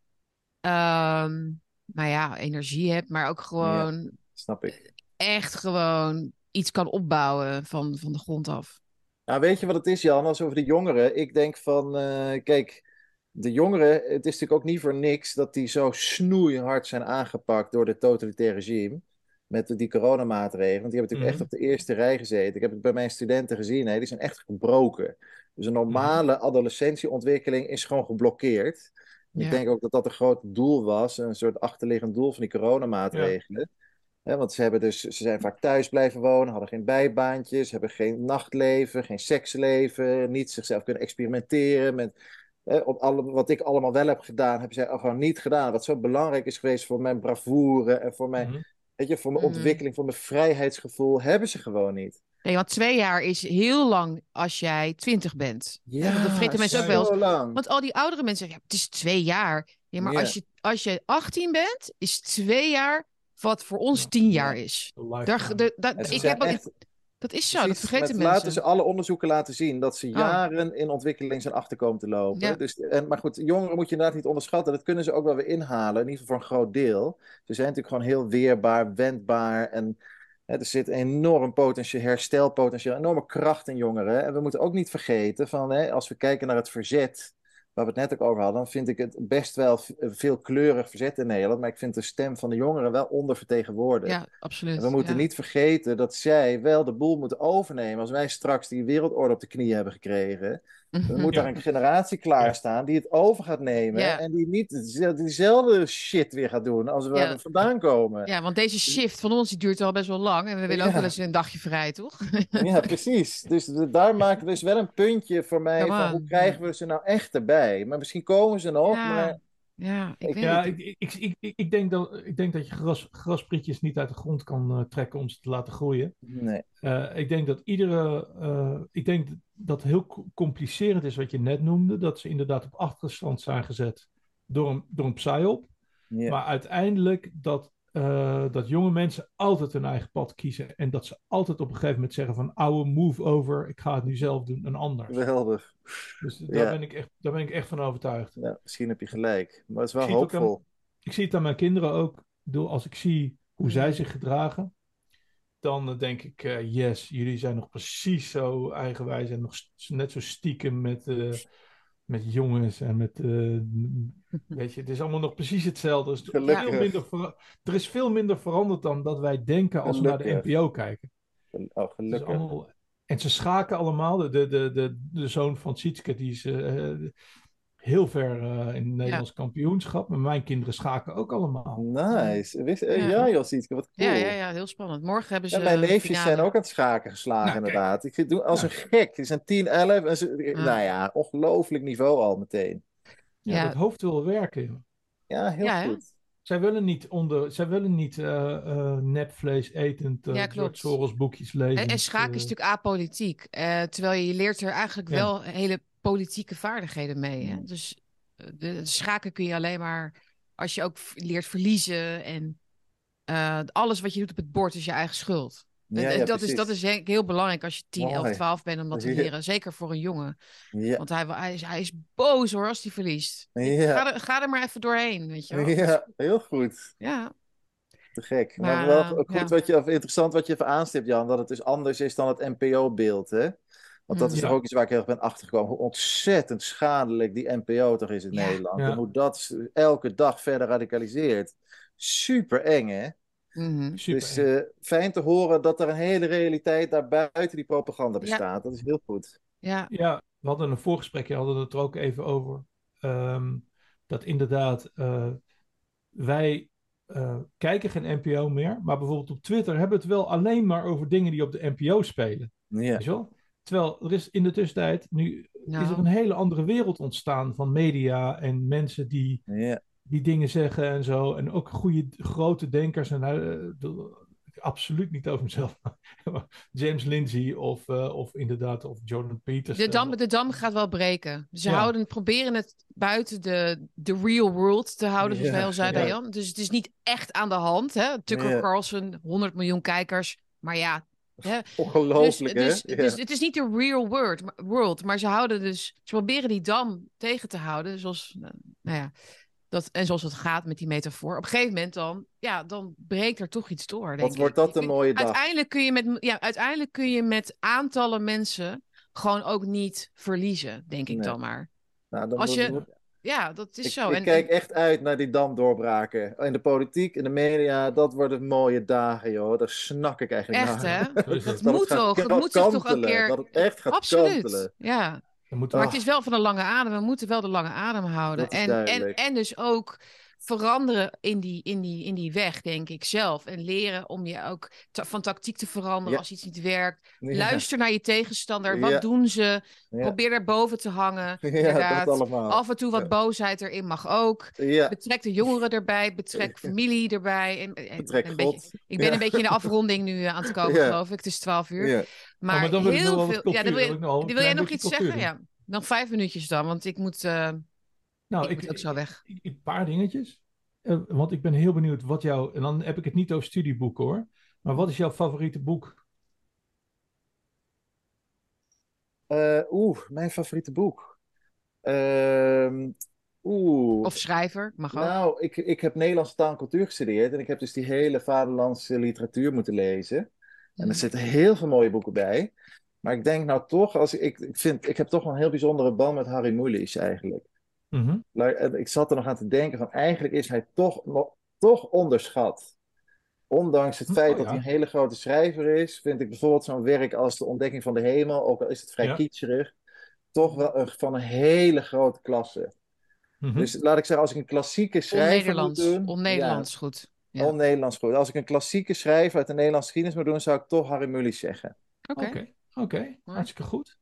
ehm, nou ja, energie hebt. Maar ook gewoon Snap ik. echt gewoon iets kan opbouwen van, van de grond af. Nou, weet je wat het is, Jan, als over de jongeren? Ik denk van, eh, kijk, de jongeren, het is natuurlijk ook niet voor niks dat die zo snoeihard zijn aangepakt door het totalitaire regime. Met die coronamaatregelen. Want die hebben natuurlijk Mhm. echt op de eerste rij gezeten. Ik heb het bij mijn studenten gezien, hè, die zijn echt gebroken. Dus een normale adolescentieontwikkeling is gewoon geblokkeerd. Ja. Ik denk ook dat dat een groot doel was, een soort achterliggend doel van die coronamaatregelen. Hè, want ze, hebben dus, ze zijn vaak thuis blijven wonen, hadden geen bijbaantjes, hebben geen nachtleven, geen seksleven, niet zichzelf kunnen experimenteren met hè, op alle, wat ik allemaal wel heb gedaan, hebben zij gewoon niet gedaan. Wat zo belangrijk is geweest voor mijn bravoure en voor mijn, Mhm. weet je, voor mijn Mhm. ontwikkeling, voor mijn vrijheidsgevoel, hebben ze gewoon niet. Nee, want twee jaar is heel lang als jij twintig bent. Ja, dat vergeten mensen ook wel lang. Want al die oudere mensen zeggen, ja, het is twee jaar. Ja, maar als, je, als je 18 bent, is twee jaar wat voor ons Ja. tien jaar is. Daar, de, ik heb ook, dat is zo, dat vergeten mensen. Laten ze alle onderzoeken laten zien dat ze Oh. jaren in ontwikkeling zijn achterkomen te lopen. Ja. Dus, en, maar goed, jongeren moet je inderdaad niet onderschatten. Dat kunnen ze ook wel weer inhalen, in ieder geval voor een groot deel. Ze zijn natuurlijk gewoon heel weerbaar, wendbaar en hè, er zit enorm potentieel, herstelpotentieel, enorme kracht in jongeren. En we moeten ook niet vergeten van, hè, als we kijken naar het verzet, waar we het net ook over hadden, dan vind ik het best wel veel kleurig verzet in Nederland. Maar ik vind de stem van de jongeren wel ondervertegenwoordigd. Ja, absoluut. En we moeten ja. niet vergeten dat zij wel de boel moeten overnemen. Als wij straks die wereldorde op de knieën hebben gekregen, dan moet Ja. daar een generatie klaarstaan die het over gaat nemen. Ja. En die niet diezelfde shit weer gaat doen als we Ja. er vandaan komen. Ja, want deze shift van ons die duurt al best wel lang. En we willen ook wel eens een dagje vrij, toch? Ja, precies. Dus daar maken we dus wel een puntje voor mij van hoe krijgen we ze nou echt erbij? Maar misschien komen ze nog, Ja. maar Ja, ik Ik- weet Ja, ik, ik, ik, denk dat, ik denk dat je gras, grasprietjes niet uit de grond kan eh, trekken om ze te laten groeien. nee. Eh, ik denk dat iedere. eh, ik denk dat het heel co- complicerend is wat je net noemde. Dat ze inderdaad op achterstand zijn gezet door een, door een psyop. Ja. Maar uiteindelijk dat, eh, dat jonge mensen altijd hun eigen pad kiezen. En dat ze altijd op een gegeven moment zeggen van oude move over. Ik ga het nu zelf doen, een ander. Geweldig. Dus daar, Ja. ben ik echt, daar ben ik echt van overtuigd. Ja, misschien heb je gelijk. Maar het is wel Ik hoopvol. Ik zie het aan mijn kinderen ook. Als ik zie hoe zij zich gedragen, dan eh, denk ik, eh, yes, jullie zijn nog precies zo eigenwijs en nog net zo stiekem met, eh, met jongens en met, eh, weet je, het is allemaal nog precies hetzelfde. Er is, Gelukkig. veel minder er is veel minder veranderd dan dat wij denken als we naar de. NPO kijken. Oh, gelukkig. allemaal, en ze schaken allemaal. De, de, de, de, de zoon van Sietske, die is eh, heel ver eh, in het Nederlands kampioenschap. Maar mijn kinderen schaken ook allemaal. Nice. Wist, eh, Ja. ja, Josietke, wat cool. Ja, ja, ja, heel spannend. Morgen hebben ze Ja, mijn neefjes zijn ook aan het schaken geslagen, Nou, kijk. inderdaad. Ik doe als een gek. Die zijn 10, 11. En ze. Nou ja, ongelooflijk niveau al meteen. Ja, Ja. Dat hoofd wil werken. Ja, heel Ja, hè? goed. Zij willen niet, onder, zij willen niet eh, eh, nepvlees etend, uh, Ja, boekjes lezen. En, en schaken is natuurlijk apolitiek. eh, terwijl je leert er eigenlijk Ja. wel hele politieke vaardigheden mee. Hè? Dus eh, de, de schaken kun je alleen maar als je ook leert verliezen. En eh, alles wat je doet op het bord is je eigen schuld. Ja, ja, dat, is, dat is heel belangrijk als je 10, 11, Mooi. 12 bent om dat te leren. Zeker voor een jongen. Ja, Want hij, hij, is, hij is boos hoor als hij verliest. Ga, er, ga er maar even doorheen, weet je wel. ja, heel goed. Ja. Te gek. Maar, Maar, wel eh, goed wat je, of interessant wat je even aanstipt, Jan. Dat het dus anders is dan het NPO-beeld, hè? Want dat is Ja. toch ook iets waar ik heel erg ben achtergekomen. Hoe ontzettend schadelijk die NPO toch is in Ja. Nederland. Ja. En hoe dat elke dag verder radicaliseert. Super eng, hè? Mhm. Super. Dus eh, fijn te horen dat er een hele realiteit daar buiten die propaganda Ja. bestaat. Dat is heel goed. ja. Ja, we hadden een voorgesprekje, hadden het er ook even over. Ehm, dat inderdaad, eh, wij eh, kijken geen NPO meer. Maar bijvoorbeeld op Twitter hebben we het wel alleen maar over dingen die op de NPO spelen. Ja. Weet je wel? Terwijl er is in de tussentijd, nu is er een hele andere wereld ontstaan van media en mensen die, Ja. die dingen zeggen en zo. En ook goede, grote denkers. En de- absoluut niet over mezelf. maar James Lindsay of, eh, of inderdaad, of Jordan Peterson. De dam, de dam gaat wel breken. Ze Ja. houden, proberen het buiten de, de real world te houden, zoals Ja, wij al zeiden. Dus het is niet echt aan de hand. Hè? Tucker Ja. Carlson, 100 miljoen kijkers. Maar ja, hè? Ongelooflijk, dus, hè? dus Ja. het is niet de real world, maar- world. Maar ze houden dus, ze proberen die dam tegen te houden. Zoals, nou nou ja, dat, en zoals het gaat met die metafoor. Op een gegeven moment dan, ja, dan breekt er toch iets door. Denk Wat wordt ik. dat een mooie dag. Uiteindelijk kun, je met, ja, uiteindelijk kun je met aantallen mensen gewoon ook niet verliezen, denk ik Nee. dan maar. Nou, dan als moet- je- Ja, dat is ik, zo. ik en, kijk echt uit naar die damdoorbraken. In de politiek, in de media, dat worden mooie dagen, joh. Daar snak ik eigenlijk Echt, naar. hè? Zo is Dat het moet toch? Het kan- moet zich toch een keer... Dat het echt gaat Absoluut. kantelen. Ja. Moeten Maar Oh. het is wel van de lange adem. We moeten wel de lange adem houden. Dat is En, en, en dus ook veranderen in die, in, die, in die weg, denk ik zelf. En leren om je ook ta- van tactiek te veranderen Ja. als iets niet werkt. Ja. Luister naar je tegenstander. Wat Ja. doen ze? Ja. Probeer daarboven te hangen. Ja, Inderdaad. dat allemaal. Af en toe wat Ja. boosheid erin mag ook. Ja, Betrek de jongeren erbij. Betrek familie erbij. En, en- betrek een beetje, ik ben Ja. een beetje in de afronding nu eh, aan het komen, Ja. geloof ik. Het is 12 uur. Ja. Maar, Oh, maar dan wil ik nog heel veel. Ja, dan wil, een wil jij nog iets cultuur zeggen? Ja. Nog vijf minuutjes dan, want ik moet, eh, Nou, ik moet ook zo weg. ik- Een paar dingetjes. Eh, want ik ben heel benieuwd wat jouw... En dan heb ik het niet over studieboeken hoor. Maar wat is jouw favoriete boek? Eh, Oeh, mijn favoriete boek. Ehm, Oeh. Of schrijver, mag ook. Nou, ik, ik heb Nederlandse taal en cultuur gestudeerd en ik heb dus die hele vaderlandse literatuur moeten lezen. En Mhm. er zitten heel veel mooie boeken bij. Maar ik denk nou toch, als ik, ik, vind, ik heb toch wel een heel bijzondere band met Harry Mulisch eigenlijk. Mhm. Maar, en Ik zat er nog aan te denken van eigenlijk is hij toch, nog, toch onderschat. Ondanks het Oh, feit ja. dat hij een hele grote schrijver is, vind ik bijvoorbeeld zo'n werk als De Ontdekking van de Hemel, ook al is het vrij Ja. kitscherig, toch wel een- van een hele grote klasse. Mhm. Dus laat ik zeggen, als ik een klassieke schrijver moet doen... On-Nederlands, goed. Ja, on-Nederlands goed. Als ik een klassieke schrijver uit de Nederlandse geschiedenis moet doen, zou ik toch Harry Mulisch zeggen. Oké. Oké, oké. hartstikke goed.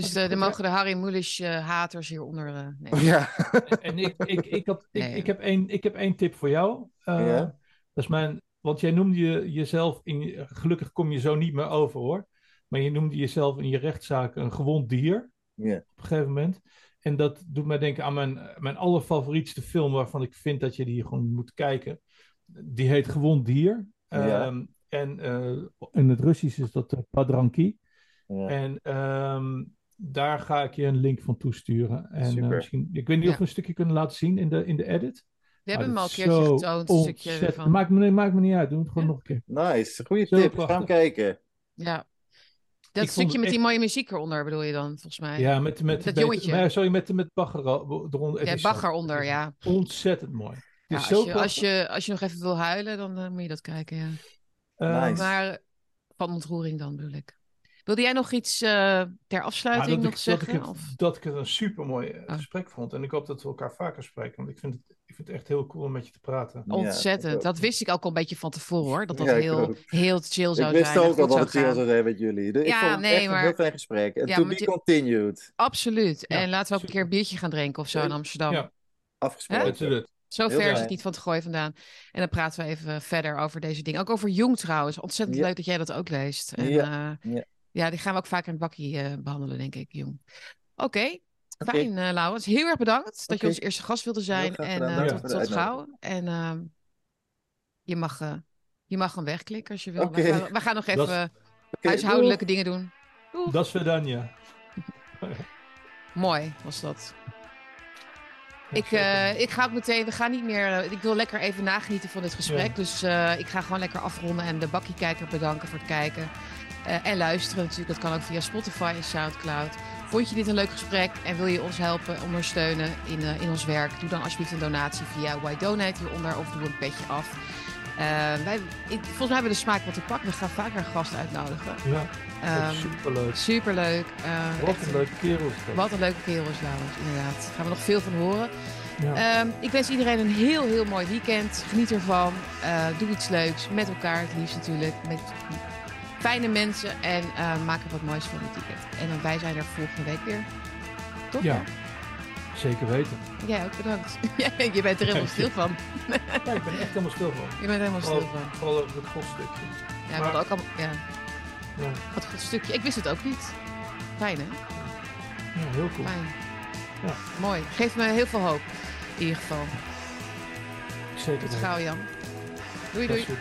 Dus de, ja. mogen de Harry Mulisch eh, haters hieronder... eh nee. Ja. En ik, ik, ik, had, ik, Nee. ik, heb één, ik heb één tip voor jou. Eh, Ja. Dat is mijn, want jij noemde je, jezelf, in, gelukkig kom je zo niet meer over hoor. Maar je noemde jezelf in je rechtszaak een gewond dier ja. op een gegeven moment. En dat doet mij denken aan mijn, mijn allerfavorietste film waarvan ik vind dat je die gewoon moet kijken. Die heet Gewond Dier. Ja. Ehm, en eh, in het Russisch is dat uh, Padranki. Ja. En ehm, daar ga ik je een link van toesturen. En, eh, misschien, ik weet niet Ja. of we een stukje kunnen laten zien in de, in de edit. We hebben hem Maar al een keertje getoond, een stukje ontzettend- ervan. Maakt me, maakt me niet uit, doe het gewoon Ja. nog een keer. Nice, goede Zo tip. Ik ga prachtig. hem kijken. Ja. Dat stukje met die mooie muziek eronder bedoel je dan, volgens mij? Ja, met, met, Dat met- jongetje. sorry, met, met bagger er- eronder. Het Ja, bagger onder, ja. Ontzettend mooi. Als, je, als, je, als je nog even wil huilen, dan eh, moet je dat kijken, ja. Ehm, Nice. Maar van ontroering dan, bedoel ik. Wilde jij nog iets eh, ter Ja, afsluiting dat, nog ik, dat, zeggen? ik het, of? dat ik het een super mooi Oh. gesprek vond. En ik hoop dat we elkaar vaker spreken. Want ik vind het, ik vind het echt heel cool om met je te praten. Ontzettend. dat wist ik ook al een beetje van tevoren hoor. Dat dat Ja, heel, ook. heel chill zou Ik wist zijn. ook al dat het chill zou zijn met jullie. Ik Ja, vond het nee, echt maar- een heel fijn gesprek. En Ja, to maar be die- continued. Absoluut. Ja, en laten we ook een keer een biertje gaan drinken of zo in Amsterdam. Ja. Afgesproken. Absoluut. Zo Heel ver is het niet van te gooien vandaan. En dan praten we even verder over deze dingen. Ook over Jong trouwens. Ontzettend Ja. leuk dat jij dat ook leest. En, Ja. eh, Ja. Ja, die gaan we ook vaker in het bakkie eh, behandelen, denk ik, Jong. Oké, fijn, eh Laurens. Heel erg bedankt dat je ons eerste gast wilde zijn. En eh, tot, tot gauw. En ehm, je, mag, eh, je mag hem wegklikken als je wil. We, gaan, we gaan nog even huishoudelijke dingen doen. Dat is Verdanja. Mooi was dat. Ik, eh, ik ga ook meteen, we gaan niet meer, ik wil lekker even nagenieten van dit gesprek. Ja. Dus eh, ik ga gewoon lekker afronden en de bakkiekijker bedanken voor het kijken. Eh, en luisteren natuurlijk, dat kan ook via Spotify en Soundcloud. Vond je dit een leuk gesprek en wil je ons helpen, ondersteunen in, eh, in ons werk? Doe dan alsjeblieft een donatie via Why Donate hieronder of doe een petje af. Eh, wij, ik- volgens mij hebben we de smaak wat te pakken. We gaan vaker gasten uitnodigen. Ja, Ehm superleuk. superleuk. Wat een leuke kerel is dat. Wat een leuke kerel is Laurens, inderdaad. Daar gaan we nog veel van horen. Ja. Ehm, ik wens iedereen een heel, heel mooi weekend. Geniet ervan. Doe iets leuks. Met elkaar het liefst natuurlijk. Met fijne mensen. En eh, maak er wat moois van dit weekend. En dan wij zijn er volgende week weer. Toch? Ja. Zeker weten. Jij ook bedankt. Je bent er helemaal stil van. Ja, ik ben echt helemaal stil van. Je bent helemaal stil van. vooral over het godstukje. Ja, Maar- hadden ook allemaal... Ja, Ja, wat goed stukje. Ik wist het ook niet. Fijn, hè? ja, heel cool. Fijn. Ja. Mooi. Geeft me heel veel hoop. In ieder geval. Zeker Tot gauw, Jan. Doei, Dat doei.